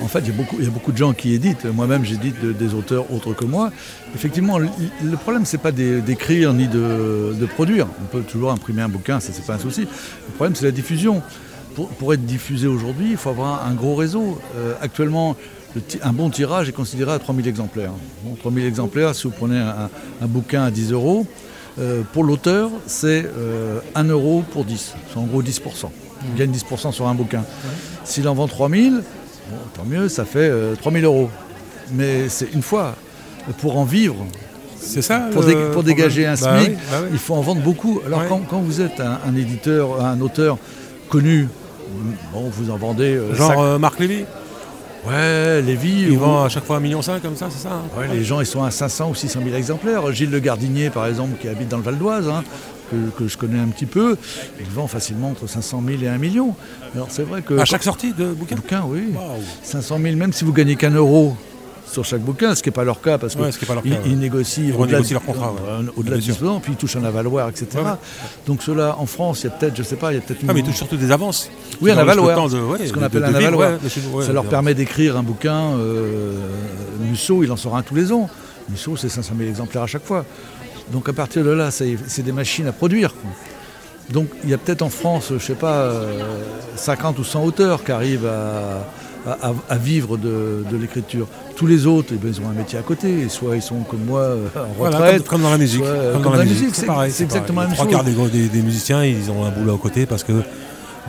En fait, il y, a beaucoup, il y a beaucoup de gens qui éditent. Moi-même, j'édite de- des auteurs autres que moi. Effectivement, le, le problème, c'est pas d'é- d'écrire ni de, de produire. On peut toujours imprimer un bouquin, ça, c'est pas un souci. Le problème, c'est la diffusion. Pour, pour être diffusé aujourd'hui, il faut avoir un gros réseau. Euh, actuellement, un bon tirage est considéré à 3000 exemplaires. Bon, 3000 exemplaires, si vous prenez un, un bouquin à 10 euros, euh, pour l'auteur, c'est euh, 1 euro pour 10. C'est en gros 10%. Il gagne 10% sur un bouquin. S'il en vend 3000, Bon, tant mieux, ça fait euh, 3000 euros. Mais c'est une fois. Pour en vivre, C'est ça pour, dé- dégager un Bah SMIC, oui, bah oui. il faut en vendre beaucoup. Alors Ouais. quand, quand vous êtes un, un éditeur, un auteur connu, bon, vous en vendez. euh, Genre euh, Marc Lévy, Ouais, Lévy. il ou- vend à chaque fois 1,5 million comme ça, c'est ça hein Ouais, les gens ils sont à 500 ou 600 000 exemplaires. Gilles Le Gardinier, par exemple, qui habite dans le Val d'Oise, hein, que, que je connais un petit peu, il vend facilement entre 500 000 et 1 million. Alors c'est vrai que. À chaque sortie de bouquin bouquin, oui. Waouh. 500 000, même si vous gagnez qu'un euro sur chaque bouquin, ce qui n'est pas leur cas, parce Ouais, qu'ils ouais. négocient au-delà de- leur contrat, ouais. euh, au-delà sûr. 10%, puis ils touchent un avaloir, etc. Donc cela, en France, il y a peut-être, je sais pas, il y a peut-être une... Ah mais ils touchent surtout des avances. Oui, un avaloir. ce qu'on appelle un avaloir. ça leur permet d'écrire un bouquin. euh, Musso, il en sort un tous les ans. Musso, c'est 500 000 exemplaires à chaque fois. Donc à partir de là, c'est c'est des machines à produire. quoi. Donc il y a peut-être en France, je sais pas, euh, 50 ou 100 auteurs qui arrivent à, à- vivre de, de l'écriture. Tous les autres, eh ben, ils ont un métier à côté. Soit ils sont comme moi euh, en Voilà, retraite. comme, comme dans la musique. soit, euh, comme dans la musique, c'est c'est- pareil. c'est exactement la même trois chose. quarts des, des- des musiciens, ils ont un boulot à côté parce que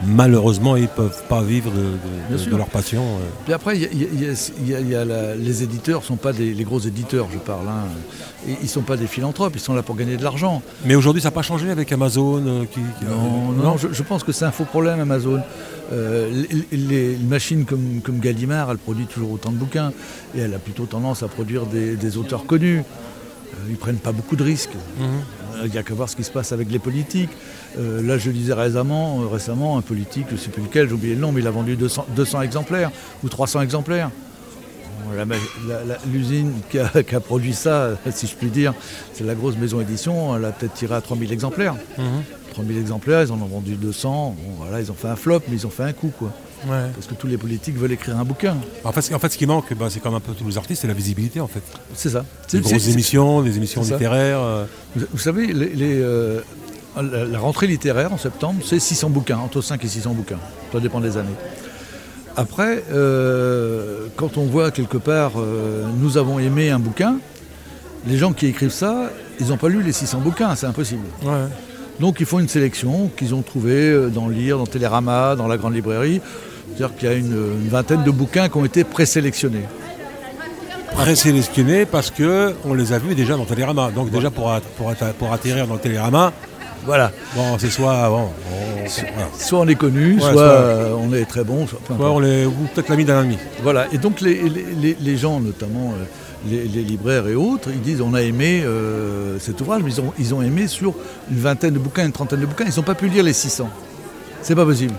malheureusement, ils ne peuvent pas vivre de, leur passion. euh. Puis après, y a- y a- y a- la- les éditeurs ne sont pas des les gros éditeurs, je parle. hein. Ils ne sont pas des philanthropes, ils sont là pour gagner de l'argent. Mais aujourd'hui, ça n'a pas changé avec Amazon euh, qui, qui- Non, non, non, je, je pense que c'est un faux problème Amazon. Euh, les, machines comme, comme Gallimard, elle produit toujours autant de bouquins et elle a plutôt tendance à produire des, des auteurs connus. Euh, ils prennent pas beaucoup de risques. Mhm. Euh, Il n'y a qu'à voir ce qui se passe avec les politiques. Euh, là, je lisais récemment, euh, récemment un politique, je ne sais plus lequel, j'ai oublié le nom, mais il a vendu 200, 200 exemplaires ou 300 exemplaires. L'usine qui a, qui a produit ça, si je puis dire, c'est la grosse maison édition, elle a peut-être tiré à 3000 exemplaires. Mhm. 3000 exemplaires, ils en ont vendu 200. Bon, voilà, ils ont fait un flop, mais ils ont fait un coup, quoi. Ouais. Parce que tous les politiques veulent écrire un bouquin. En, fait, ce- en fait, ce qui manque, bah, c'est comme un peu tous les artistes, c'est la visibilité en fait. C'est ça. Des grosses émissions, des émissions littéraires. euh, Vous, vous savez, les, les, euh, la, la rentrée littéraire en septembre, c'est 600 bouquins, entre 5 et 600 bouquins. Ça dépend des années. Après, euh, quand on voit quelque part, nous avons aimé un bouquin, les gens qui écrivent ça, ils n'ont pas lu les 600 bouquins, c'est impossible. ouais. Donc ils font une sélection qu'ils ont trouvée euh, dans Lire, dans Télérama, dans la grande librairie. C'est-à-dire qu'il y a une, une vingtaine de bouquins qui ont été présélectionnés. Présélectionnés parce que on les a vus déjà dans Télérama. Donc déjà pour, at- pour, at- pour atterrir dans Télérama, Voilà. bon, c'est soit bon, on, voilà. Soit on est connu, Ouais, soit, soit- euh, on est très bon. soit- on les, ou peut-être l'ami d'un ami. Voilà. Et donc les, les- les- les gens, notamment euh, les, libraires et autres, ils disent on a aimé euh, cet ouvrage, mais ils ont, aimé sur une vingtaine de bouquins, une trentaine de bouquins. Ils n'ont pas pu lire les 600. C'est pas possible.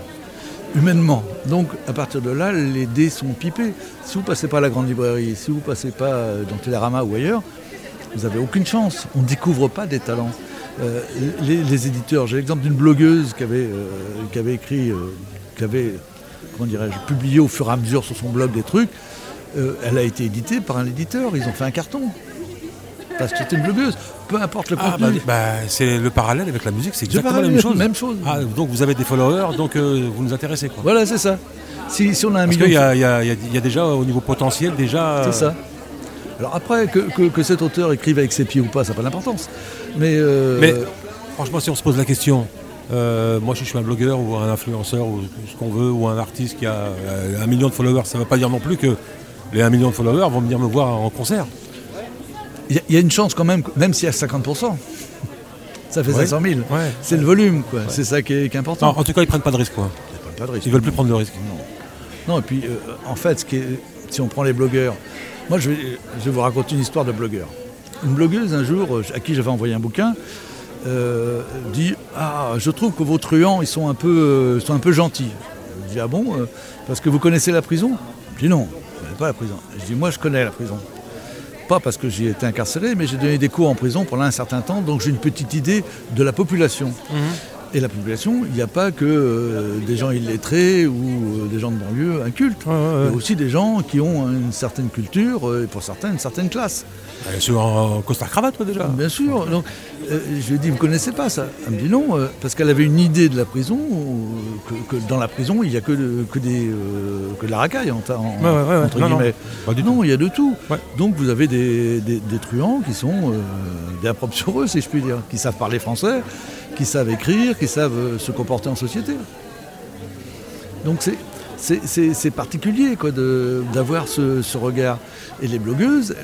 Humainement. Donc à partir de là, les dés sont pipés. Si vous passez pas à la grande librairie, si vous passez pas euh, dans Télérama ou ailleurs, vous n'avez aucune chance. On ne découvre pas des talents. Euh, les, éditeurs, j'ai l'exemple d'une blogueuse qui avait, qui avait écrit, qui avait, comment dirais-je, publié au fur et à mesure sur son blog des trucs. Euh, elle a été éditée par un éditeur, ils ont fait un carton. parce que c'est une blogueuse. Peu importe le Ah, bah, contenu. bah, c'est le parallèle avec la musique, c'est exactement la même chose. Même chose. Ah, donc vous avez des followers, donc euh, vous nous intéressez quoi. Voilà, c'est ça. Si, si on a un Parce million qu'il y, y a- y y déjà au niveau potentiel déjà. C'est ça. Alors après, que, que- que cet auteur écrive avec ses pieds ou pas, ça n'a pas d'importance. Mais, euh, Mais franchement, si on se pose la question, euh, moi si je suis un blogueur ou un influenceur ou ce qu'on veut, ou un artiste qui a euh, un million de followers, ça ne veut pas dire non plus que les 1 million de followers vont venir me voir en concert. il y, a- il y a une chance quand même, même s'il y a 50%. Ça fait Ouais. 500 000. Ouais. C'est le volume, quoi. C'est ça qui est, qui est important. Non, en tout cas, ils prennent pas de risque. Quoi. Pas de risque. Ils veulent plus prendre de risque. Non. Non, et puis, euh, en fait, ce qui est- si on prend les blogueurs, moi, je vais, je vais vous raconter une histoire de blogueur. Une blogueuse, un jour, euh, à qui j'avais envoyé un bouquin, euh, dit Ah, je trouve que vos truands, ils sont un peu, euh, sont un peu gentils. Je dis Ah bon Parce que vous connaissez la prison? Je dis Non, pas la prison. Je dis Moi, je connais la prison. Pas parce que j'y ai été incarcéré, mais j'ai donné des cours en prison pendant un certain temps, donc j'ai une petite idée de la population. Et la population, il n'y a pas que euh, des gens illettrés ou euh, des gens de banlieue incultes. Ouais, ouais, ouais. Il y a aussi des gens qui ont une certaine culture, euh, et pour certains, une certaine classe. Elle est sur un costard cravate, toi, déjà. Bien sûr. Donc, euh, je lui ai dit, vous connaissez pas ça? Elle me dit non, euh, parce qu'elle avait une idée de la prison, euh, que, que dans la prison, il n'y a que, de- que, des, euh, que de la racaille, en, en- Ouais, ouais, ouais, entre non, guillemets. du non, il y a de tout. Donc vous avez des, des- des truands qui sont bien propres sur eux, si je puis dire, qui savent parler français, qui savent écrire, qui savent se comporter en société. Donc c'est- c'est- c'est c'est particulier quoi, de- d'avoir ce, ce regard. Et les blogueuses,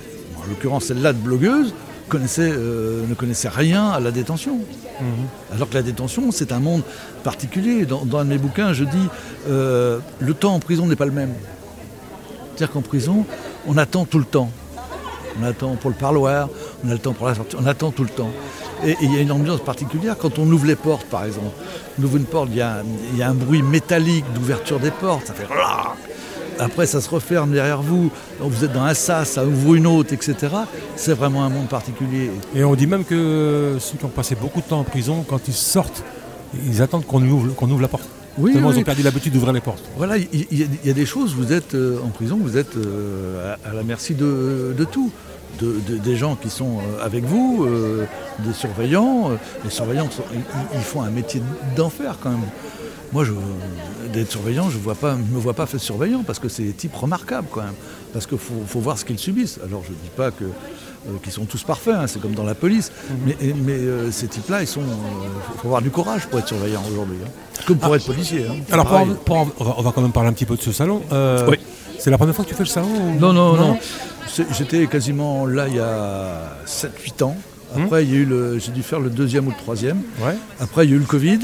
en l'occurrence celle-là de blogueuse, connaissait, euh, ne connaissait rien à la détention. Alors que la détention, c'est un monde particulier. Dans, dans un de mes bouquins, je dis euh, le temps en prison n'est pas le même. C'est-à-dire qu'en prison, on attend tout le temps. On attend pour le parloir, on a le temps pour la sortie, on attend tout le temps. Et il y a une ambiance particulière quand on ouvre les portes, par exemple. On ouvre une porte, il y y a un bruit métallique d'ouverture des portes, ça fait après, ça se referme derrière vous. Donc, vous êtes dans un sas, ça ouvre une autre, etc. C'est vraiment un monde particulier. Et on dit même que ceux qui ont passé beaucoup de temps en prison, quand ils sortent, ils attendent qu'on ouvre, qu'on ouvre la porte. Oui, Tellement oui. ils ont perdu l'habitude d'ouvrir les portes. Voilà, il y, a- il y a des choses, vous êtes euh, en prison, vous êtes euh, à, à la merci de, de tout. De- de- des gens qui sont euh, avec vous, euh, des surveillants. les surveillants, sont- ils, ils font un métier d'enfer quand même. Moi, je, d'être surveillant, je ne me vois pas faire surveillant parce que c'est des types remarquables quand même. Parce qu'il faut, faut voir ce qu'ils subissent. Alors je ne dis pas que, euh, qu'ils sont tous parfaits, hein, c'est comme dans la police. Mais, et- mais, euh, ces types-là, il faut, faut avoir du courage pour être surveillant aujourd'hui. hein. Comme pour être policier. hein. Alors, pour pour en- on, va, quand même parler un petit peu de ce salon. Euh, Oui. C'est la première fois que tu fais le salon ou- Non, non, non. C'est- J'étais quasiment là il y a 7-8 ans. Après, il y a eu le, j'ai dû faire le deuxième ou le troisième. Ouais. Après, il y a eu le Covid.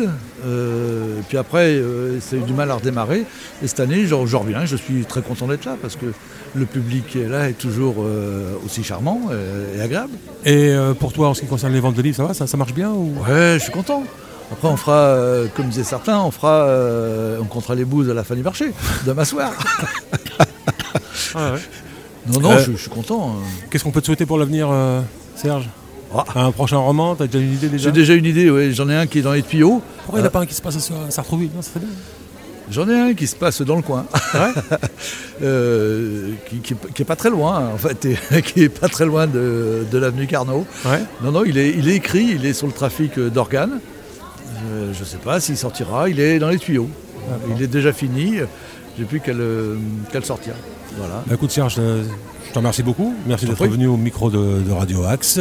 euh, puis après, euh, ça a eu du mal à redémarrer. Et cette année, je, je reviens. Je suis très content d'être là parce que le public là est toujours euh, aussi charmant et agréable. Et pour toi, en ce qui concerne les ventes de livres, ça va ça, ça marche bien ou... Ouais, je suis content. Après, on fera, euh, comme disaient certains, on fera, euh, on comptera les bouses à la fin du marché, *laughs* demain soir. Non, non, Euh, je, je suis content. euh. Qu'est-ce qu'on peut te souhaiter pour l'avenir, Serge? Ah. Un prochain roman T'as déjà une idée déjà J'ai déjà une idée, ouais. j'en ai un qui est dans les tuyaux. Pourquoi il n'y en a pas un qui se passe à Sartrouville Non, ça bien. J'en ai un qui se passe dans le coin, *laughs* Euh, qui, qui, est- qui est pas très loin, en fait, et *laughs* qui est pas très loin de, de l'avenue Carnot. Ouais. Non, non, il est, il est écrit, il est sur le trafic euh, d'organes. Euh, je ne sais pas s'il sortira, il est dans les tuyaux. Il est déjà fini, j'ai plus qu'à le, qu'à le sortir. Voilà. Bah, écoute Serge, euh, je te remercie beaucoup. Merci d'être venu au micro de, de Radio Axe.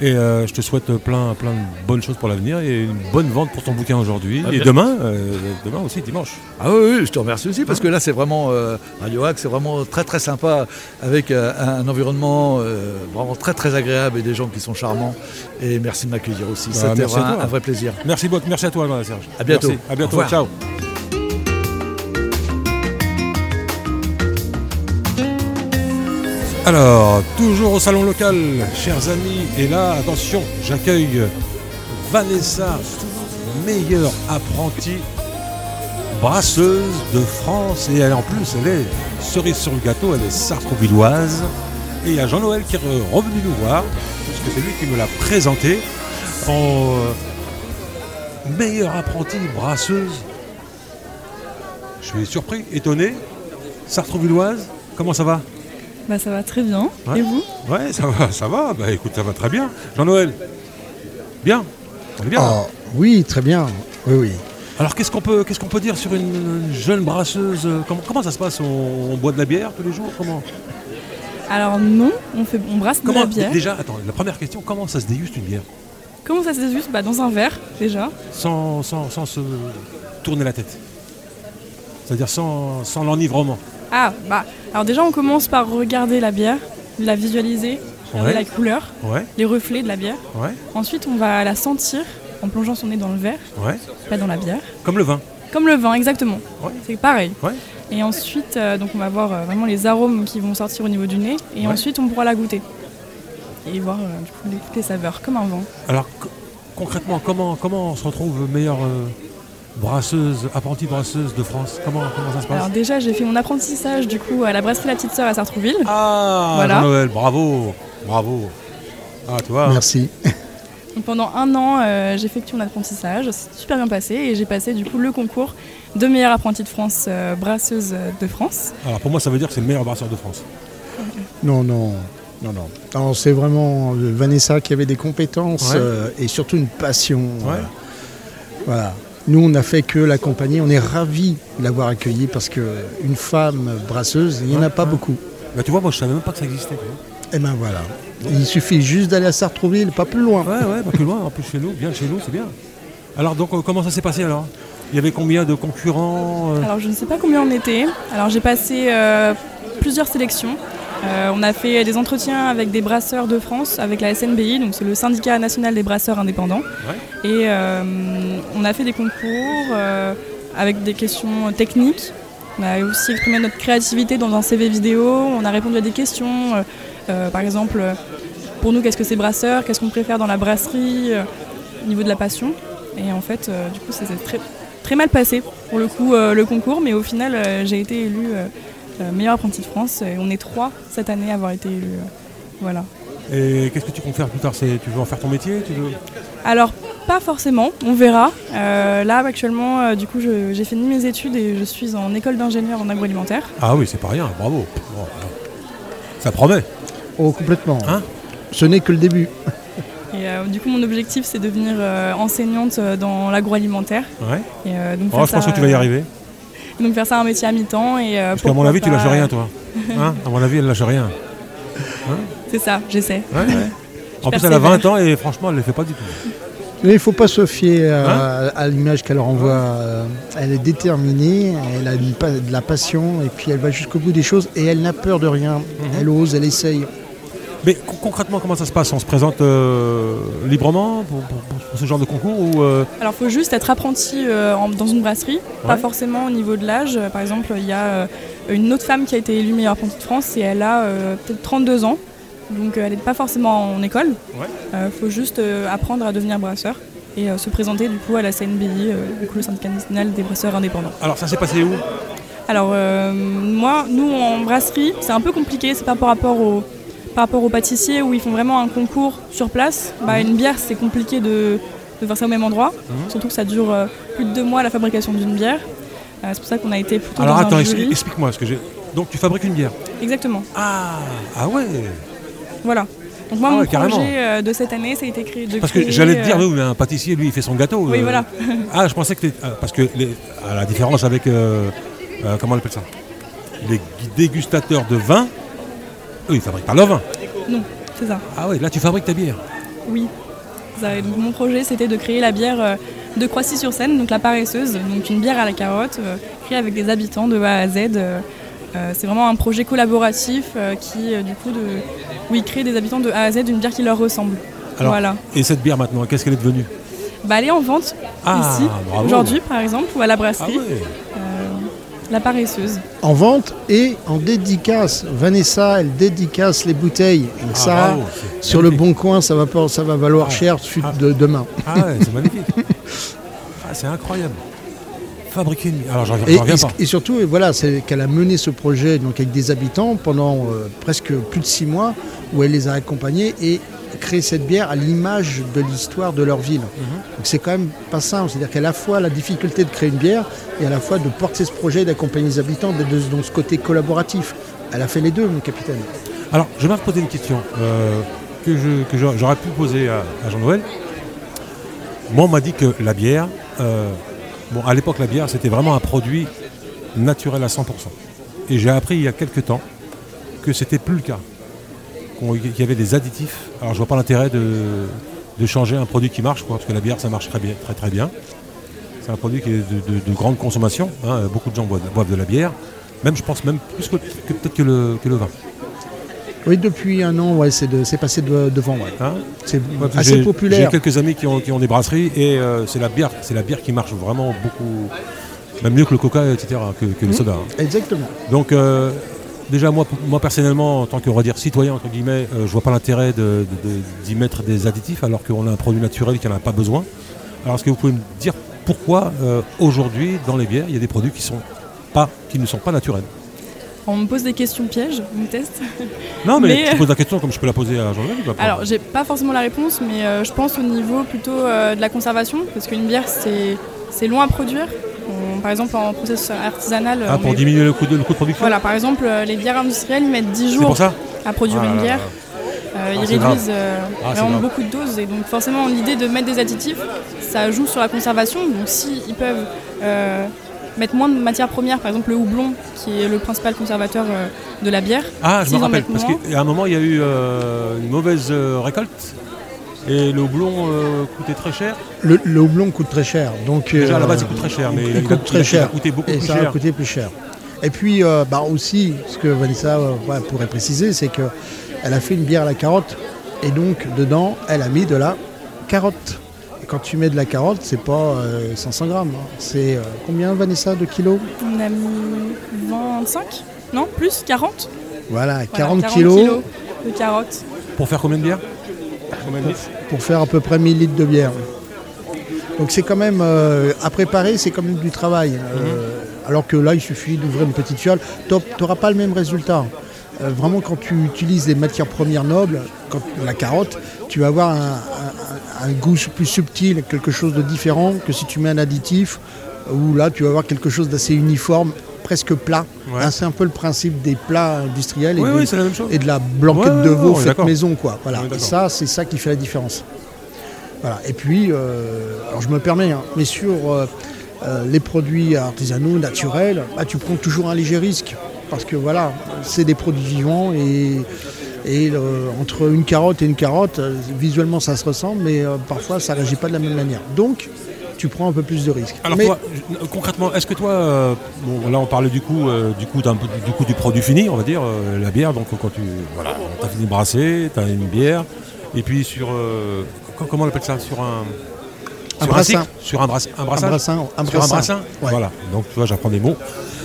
Et euh, je te souhaite plein, plein de bonnes choses pour l'avenir et une bonne vente pour ton bouquin aujourd'hui. Ah, et bien. demain, euh, demain aussi, dimanche. Ah oui, oui, je te remercie aussi parce que là c'est vraiment euh, Radio Hack, c'est vraiment très très sympa avec un environnement vraiment très très agréable et des gens qui sont charmants. Et merci de m'accueillir aussi. Bah, C'était un vrai plaisir. Merci, beaucoup- merci à toi, Serge. À bientôt. Merci. À bientôt. Ciao. Alors, toujours au salon local, chers amis, et là, attention, j'accueille Vanessa, meilleure apprentie brasseuse de France, et en plus, elle est cerise sur le gâteau, elle est sartrouvilloise, et il y a Jean-Noël qui est revenu nous voir, puisque c'est lui qui me l'a présenté, en euh, meilleure apprentie brasseuse. Je suis surpris, étonné. Sartrouvilloise, comment ça va? Bah ça va très bien. Ouais. Et vous? Ouais, ça va, ça va. Bah écoute, ça va très bien. Jean-Noël? Bien On est bien. Ah, oui, très bien. Oui, oui. Alors qu'est-ce qu'on peut, qu'est-ce qu'on peut dire sur une jeune brasseuse euh, comment, comment ça se passe? On, on boit de la bière tous les jours Comment, Alors non, on, fait, on brasse de comment la bière. Déjà, attends, la première question, comment ça se déguste une bière? Comment ça se déguste? Bah, Dans un verre déjà. sans, sans, sans se tourner la tête C'est-à-dire sans, sans l'enivrement Ah bah alors déjà on commence par regarder la bière, la visualiser, regarder Ouais. la couleur, Ouais, les reflets de la bière. ouais, Ensuite on va la sentir en plongeant son nez dans le verre, pas dans la bière. Comme le vin. Comme le vin exactement. Ouais. C'est pareil. Ouais. Et ensuite euh, donc on va voir euh, vraiment les arômes qui vont sortir au niveau du nez et ensuite on pourra la goûter. Et voir euh, du coup les, toutes les saveurs comme un vin. Alors co- concrètement, comment, comment on se retrouve meilleure euh, brasseuse, apprentie brasseuse de France comment, comment ça se passe Alors déjà j'ai fait mon apprentissage du coup à la brasserie La Petite Sœur à Sartrouville. Ah, Voilà. Jean-Noël, bravo, bravo. Ah, tu vois. Merci. *laughs* Donc pendant un an, euh, j'ai effectué mon apprentissage, c'est super bien passé et j'ai passé du coup le concours de meilleure apprentie de France, euh, brasseuse de France. Alors pour moi, ça veut dire que c'est le meilleur brasseur de France. Non, non, non, non. Non, c'est vraiment euh, Vanessa qui avait des compétences Ouais. euh, et surtout une passion. Ouais. euh, voilà. Nous, on n'a fait que l'accompagner. On est ravis de l'avoir accueillie parce qu'une femme brasseuse, il n'y en a pas beaucoup. Bah, tu vois, moi, je savais même pas que ça existait. Et ben voilà. Il suffit juste d'aller à Sartrouville, pas plus loin. Ouais, ouais, pas plus loin, en plus chez nous, bien chez nous, c'est bien. Alors donc, euh, comment ça s'est passé alors? Il y avait combien de concurrents euh, Alors je ne sais pas combien on était. Alors j'ai passé euh, plusieurs sélections. Euh, on a fait des entretiens avec des brasseurs de France, avec la SNBI, donc c'est le syndicat national des brasseurs indépendants. Et euh, on a fait des concours euh, avec des questions techniques. On a aussi exprimé notre créativité dans un CV vidéo. On a répondu à des questions. par exemple, pour nous, qu'est-ce que c'est brasseur Qu'est-ce qu'on préfère dans la brasserie Au niveau de la passion. Et en fait, du coup, ça s'est très, très mal passé pour le coup le concours. Mais au final, j'ai été élue euh, meilleure apprentie de France. Et on est trois cette année à avoir été élus. euh, voilà. Et qu'est-ce que tu comptes faire plus tard? Tu veux en faire ton métier? Tu veux... Alors, pas forcément, on verra. Euh, là, actuellement, euh, du coup, j'ai fini mes études et je suis en école d'ingénieur en agroalimentaire. Ah oui, c'est pas rien, bravo. Ça promet. Oh, complètement. Hein? Ce n'est que le début. Et euh, du coup, mon objectif, c'est de devenir euh, enseignante dans l'agroalimentaire. Ouais. Et, euh, donc Oh, je pense que tu vas y euh, arriver. Donc faire ça un métier à mi-temps. Et, euh, Parce qu'à mon avis, tu lâches rien, euh, toi. *laughs* Hein à mon avis, elle lâche rien. C'est ça, j'essaie. Ouais, ouais. En plus, elle a persévère. 20 ans et franchement, elle ne le fait pas du tout. Mais il ne faut pas se fier à, Hein à l'image qu'elle renvoie. Euh, Elle est déterminée, elle a une pa- de la passion et puis elle va jusqu'au bout des choses et elle n'a peur de rien. Mhm. Elle ose, elle essaye. Mais con- concrètement, comment ça se passe? On se présente euh, librement pour, pour- pour ce genre de concours ou euh, Alors, il faut juste être apprenti euh, en- dans une brasserie, pas forcément au niveau de l'âge. Par exemple, il y a une autre femme qui a été élue meilleure apprentie de France et elle a peut-être 32 ans. Donc, elle n'est pas forcément en école. Il Ouais. faut juste apprendre à devenir brasseur et se présenter du coup à la CNBI, du coup, le syndicat national des brasseurs indépendants. Alors, ça s'est passé où? Alors, moi, nous en brasserie, c'est un peu compliqué, c'est pas par rapport au par rapport aux pâtissiers où ils font vraiment un concours sur place. Bah, une bière, c'est compliqué de, de faire ça au même endroit, Mhm. surtout que ça dure euh, plus de deux mois la fabrication d'une bière. Euh, c'est pour ça qu'on a été plutôt Alors, dans attends, un expli- jury. explique-moi. parce que j'ai- Donc, tu fabriques une bière Exactement, Ah, ah ouais voilà. Donc moi, Ah mon carrément. projet euh, de cette année, ça a été créé de Parce que j'allais te dire, oui, mais un pâtissier, lui, il fait son gâteau. Oui, euh. voilà. *laughs* Ah, je pensais que Parce que, les- à la différence avec. euh, euh, comment on appelle ça? Les dégustateurs de vin, eux, ils fabriquent pas leur vin. Non, c'est ça. Ah ouais, là, tu fabriques ta bière. Oui. Ça, et donc mon projet c'était de créer la bière euh, de Croissy-sur-Seine, donc la paresseuse, donc une bière à la carotte, euh, créée avec des habitants de A à Z. euh, c'est vraiment un projet collaboratif euh, qui, du coup, de, où ils créent des habitants de A à Z une bière qui leur ressemble. Alors, voilà. Et cette bière maintenant, qu'est-ce qu'elle est devenue? Bah, elle est en vente Ah, ici, aujourd'hui par exemple, ou à la Ah brasserie, ouais euh, la paresseuse. En vente et en dédicace. Vanessa, elle dédicace les bouteilles. Donc Ah, ça, sur le bon coin, ça va, pas- ça va valoir Ah, cher suite ah. de demain. Ah ouais, c'est magnifique. *laughs* Ah, c'est incroyable. Fabriquer une. Alors, j'en Et, reviens et- pas. et surtout, voilà, c'est qu'elle a mené ce projet donc avec des habitants pendant euh, presque plus de six mois, où elle les a accompagnés et créé cette bière à l'image de l'histoire de leur ville. Mhm. Donc c'est quand même pas simple, c'est-à-dire qu'à la fois la difficulté de créer une bière et à la fois de porter ce projet, d'accompagner les habitants, d'être de- dans ce côté collaboratif. Elle a fait les deux, mon capitaine. Alors, je vais poser une question euh, que je- que je- j'aurais pu poser à, à Jean-Noël. Moi, on m'a dit que la bière, euh, bon, à l'époque, la bière, c'était vraiment un produit naturel à 100%. Et j'ai appris il y a quelques temps que c'était plus le cas. Qu'il y avait des additifs. Alors, je vois pas l'intérêt de, de changer un produit qui marche, quoi, parce que la bière, ça marche très bien. Très, très bien. C'est un produit qui est de, de- de grande consommation. hein. Beaucoup de gens boivent, boivent de la bière. Même, je pense, même plus que, que peut-être que le, que le vin. Oui, depuis un an, ouais, c'est passé de- devant. ouais. Hein? C'est assez j'ai- J'ai populaire. quelques amis qui ont, qui ont des brasseries et euh, c'est la bière, c'est la bière qui marche vraiment beaucoup, même mieux que le coca, etc., que, que le Mhm. soda. hein. Exactement. Donc euh, déjà moi, moi personnellement, en tant que redire citoyen entre guillemets, euh, je vois pas l'intérêt de- de- de- d'y mettre des additifs alors qu'on a un produit naturel qui n'en a pas besoin. Alors est-ce que vous pouvez me dire pourquoi euh, aujourd'hui dans les bières il y a des produits qui sont pas, qui ne sont pas naturels? On me pose des questions pièges, on me teste. *laughs* Non mais, Mais- je pose la question comme je peux la poser à pas Alors, j'ai pas forcément la réponse, mais euh, je pense au niveau plutôt euh, de la conservation, parce qu'une bière, c'est c'est long à produire. Par exemple, en processus artisanal, ah, pour met- diminuer le coût de, le coût de production voilà, par exemple, euh, les bières industrielles, ils mettent 10 C'est jours pour ça à produire Ah une bière. Euh, Ah, ils grave. réduisent euh, Ah, vraiment beaucoup de doses et donc forcément l'idée de mettre des additifs, ça joue sur la conservation. Donc si ils peuvent euh, mettre moins de matières premières, par exemple le houblon qui est le principal conservateur de la bière. Ah, je s'ils me rappelle, parce qu'à un moment, il y a eu une mauvaise récolte et le houblon euh, coûtait très cher. Le, le houblon coûte très cher. Donc, Déjà, à la euh, base, il coûte très cher, mais il, il a- coûte il a- très il a cher. coûté beaucoup et plus ça cher. a coûté plus cher. Et puis, euh, bah aussi, ce que Vanessa euh, ouais, pourrait préciser, c'est que elle a fait une bière à la carotte. Et donc, dedans, elle a mis de la carotte. Et quand tu mets de la carotte, c'est pas euh, 500 grammes. hein. C'est euh, combien, Vanessa, de kilos? On a mis 25 Non, plus 40 Voilà, Voilà, 40, kilos, de carottes. Pour faire combien de bières? Pour faire à peu près 1000 litres de bière. Donc c'est quand même, euh, à préparer, c'est quand même du travail. Euh, Alors que là, il suffit d'ouvrir une petite fiole. Tu n'auras pas le même résultat. Euh, vraiment, quand tu utilises des matières premières nobles, comme la carotte, tu vas avoir un, un- un goût plus subtil, quelque chose de différent que si tu mets un additif, où là, tu vas avoir quelque chose d'assez uniforme, presque plat. Ouais. Hein, c'est un peu le principe des plats industriels et Oui, oui, de la blanquette Ouais, de veau faite maison quoi. Voilà. Et ça, c'est ça qui fait la différence. Voilà. Et puis, euh, alors je me permets, hein, mais sur euh, euh, les produits artisanaux, naturels, bah, tu prends toujours un léger risque parce que voilà, c'est des produits vivants et et entre une carotte et une carotte, visuellement ça se ressemble, mais parfois ça réagit pas de la même manière. Donc, tu prends un peu plus de risques. Alors mais toi, concrètement, est-ce que toi, euh, bon, là on parlait du coup, euh, du coup, d'un du coup du produit fini, on va dire, euh, la bière. Donc quand tu, voilà, t'as fini de brasser, t'as une bière, et puis sur, co- comment on appelle ça, sur un, Un sur brassin. cycle, sur un brass, un un brassin, un sur un brassin. brassin? Ouais. Voilà. Donc tu vois, j'apprends des mots.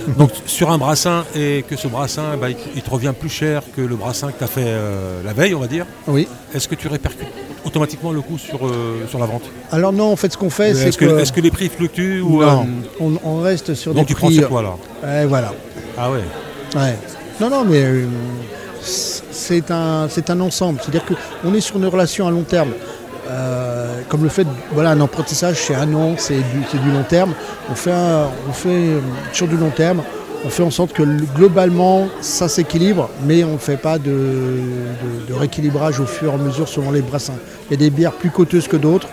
*laughs* Donc sur un brassin et que ce brassin, bah, il, il te revient plus cher que le brassin que tu as fait euh, la veille, on va dire. Oui. Est-ce que tu répercutes? Automatiquement le coût sur, euh, sur la vente Alors non, en fait, ce qu'on fait, c'est Est-ce que, est-ce que les prix fluctuent ou non, euh, on, on reste sur donc des tu prends prix. sur quoi là Ouais, voilà. Ah ouais. Ouais. Non, non, mais euh, c'est un, c'est un ensemble. C'est-à-dire qu'on est sur une relation à long terme. Euh, comme le fait, voilà, un apprentissage, c'est un an, c'est du, c'est du long terme. On fait, un- on fait euh, sur du long terme. On fait en sorte que le- globalement, ça s'équilibre, mais on ne fait pas de, rééquilibrage au fur et à mesure selon les brassins. Il y a des bières plus coûteuses que d'autres.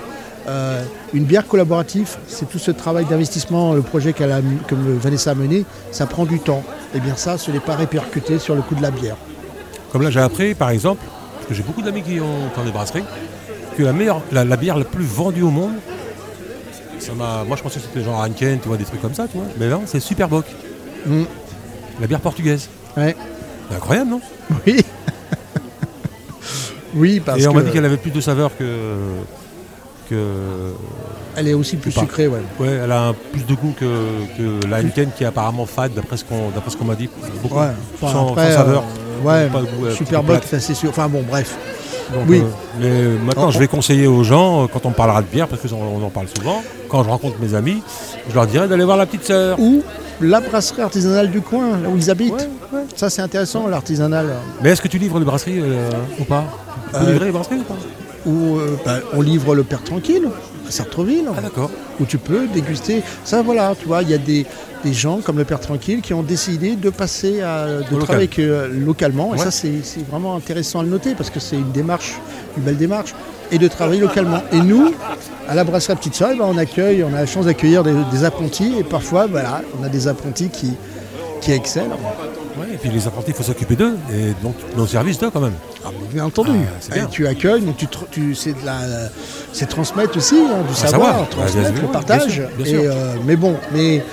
Euh, une bière collaborative, c'est tout ce travail d'investissement, le projet a, que Vanessa a mené, ça prend du temps. Et bien ça, ce n'est pas répercuté sur le coût de la bière. Comme là j'ai appris par exemple, parce que j'ai beaucoup d'amis qui ont, ont des brasseries, que la meilleure, la, bière la plus vendue au monde, ça moi je pensais que c'était genre Heineken, tu vois, des trucs comme ça, tu vois. Mais non, c'est Superboc, Mm. la bière portugaise. Ouais. C'est incroyable, non? Oui. oui, parce Et on m'a que dit qu'elle avait plus de saveur que. que elle est aussi plus pas. sucrée. Ouais. ouais, elle a un- plus de goût que, que la Heineken qui est apparemment fade, d'après ce qu'on, d'après ce qu'on m'a dit. Beaucoup, Ouais. Enfin, sans, après, sans saveur. euh, ouais, goût, euh, Superboc, plate. ça c'est sûr. Enfin bon, bref. Donc, Oui. euh, mais maintenant, Oh, je vais conseiller aux gens, euh, quand on parlera de bière, parce qu'on on en parle souvent, quand je rencontre mes amis, je leur dirais d'aller voir la petite sœur. Ou la brasserie artisanale du coin, là où ils habitent. Ça c'est intéressant, l'artisanal. Mais est-ce que tu livres les brasseries euh, ou pas Tu peux Euh, livrer les brasseries ou pas Où euh, bah, on livre le père tranquille. Sartreville, Ah d'accord. où tu peux déguster. Ça, voilà, tu vois, il y a des, des gens comme le Père Tranquille qui ont décidé de passer à de local. travailler avec, euh, localement. Et ça, c'est c'est vraiment intéressant à le noter parce que c'est une démarche, une belle démarche, et de travailler localement. Et nous, à la brasserie Petite Sœur, eh ben, on accueille, on a la chance d'accueillir des, des apprentis, et parfois, voilà, on a des apprentis qui, qui excellent. Ouais, et puis les apprentis, il faut s'occuper d'eux, et donc nos services d'eux quand même. Ah, bien entendu. Ah, c'est bien. Et tu accueilles, mais tu, tu c'est de la, c'est transmettre aussi hein, du Ah, savoir, savoir. transmettre Ah, bien le partage. bien sûr, bien Et, sûr. euh, mais bon, mais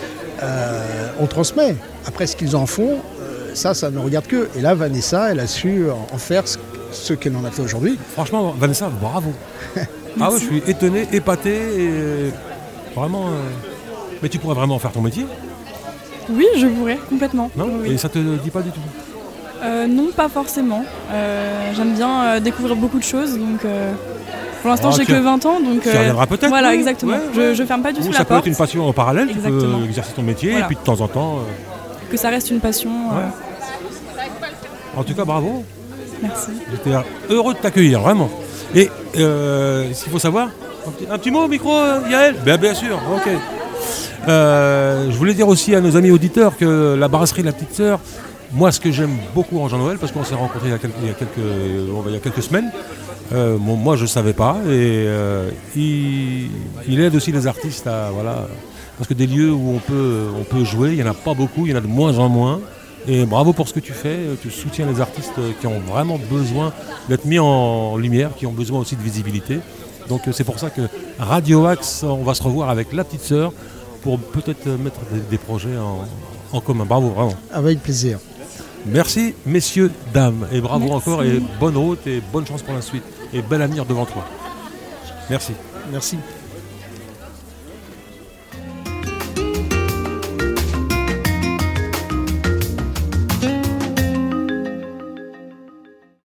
euh, on transmet. Après, ce qu'ils en font, euh, ça, ça ne regarde que. Et là, Vanessa, elle a su en en faire ce, ce qu'elle en a fait aujourd'hui. Franchement, Vanessa, bravo. *laughs* ah ouais, je suis étonné, épaté, et vraiment. euh, Mais tu pourrais vraiment faire ton métier, Oui, je pourrais, complètement. non Oui. Et ça te dit pas du tout Euh, non, pas forcément. Euh, J'aime bien euh, découvrir beaucoup de choses, donc euh, pour l'instant Ah, j'ai que 20 ans, donc Tu y reviendras peut-être voilà, exactement. Ouais, Je, ouais. je ferme pas du Ou tout ça la peut porte. être une passion en parallèle, tu peux exercer ton métier, Voilà. et puis de temps en temps. euh, Que ça reste une passion. euh, Ouais. En tout cas, bravo. Merci. J'étais heureux de t'accueillir, vraiment. Et euh, s'il faut savoir, un petit, mot au micro, Yael? Ben, Bien sûr, ok. Euh, je voulais dire aussi à nos amis auditeurs que la brasserie La Petite Sœur, moi ce que j'aime beaucoup en Jean-Noël, parce qu'on s'est rencontrés il y a quelques, quelques- semaines, euh, moi je ne savais pas, et euh, il, il aide aussi les artistes à... Voilà, parce que des lieux où on peut, on peut jouer, il n'y en a pas beaucoup, il y en a de moins en moins. Et bravo pour ce que tu fais, tu soutiens les artistes qui ont vraiment besoin d'être mis en lumière, qui ont besoin aussi de visibilité. Donc euh, c'est pour ça que Radio Axe, on va se revoir avec la petite sœur pour peut-être mettre des, des projets en, en commun. Bravo, vraiment. Avec plaisir. Merci messieurs, dames, et bravo Merci. encore, et bonne route, et bonne chance pour la suite, et bel avenir devant toi. Merci. Merci.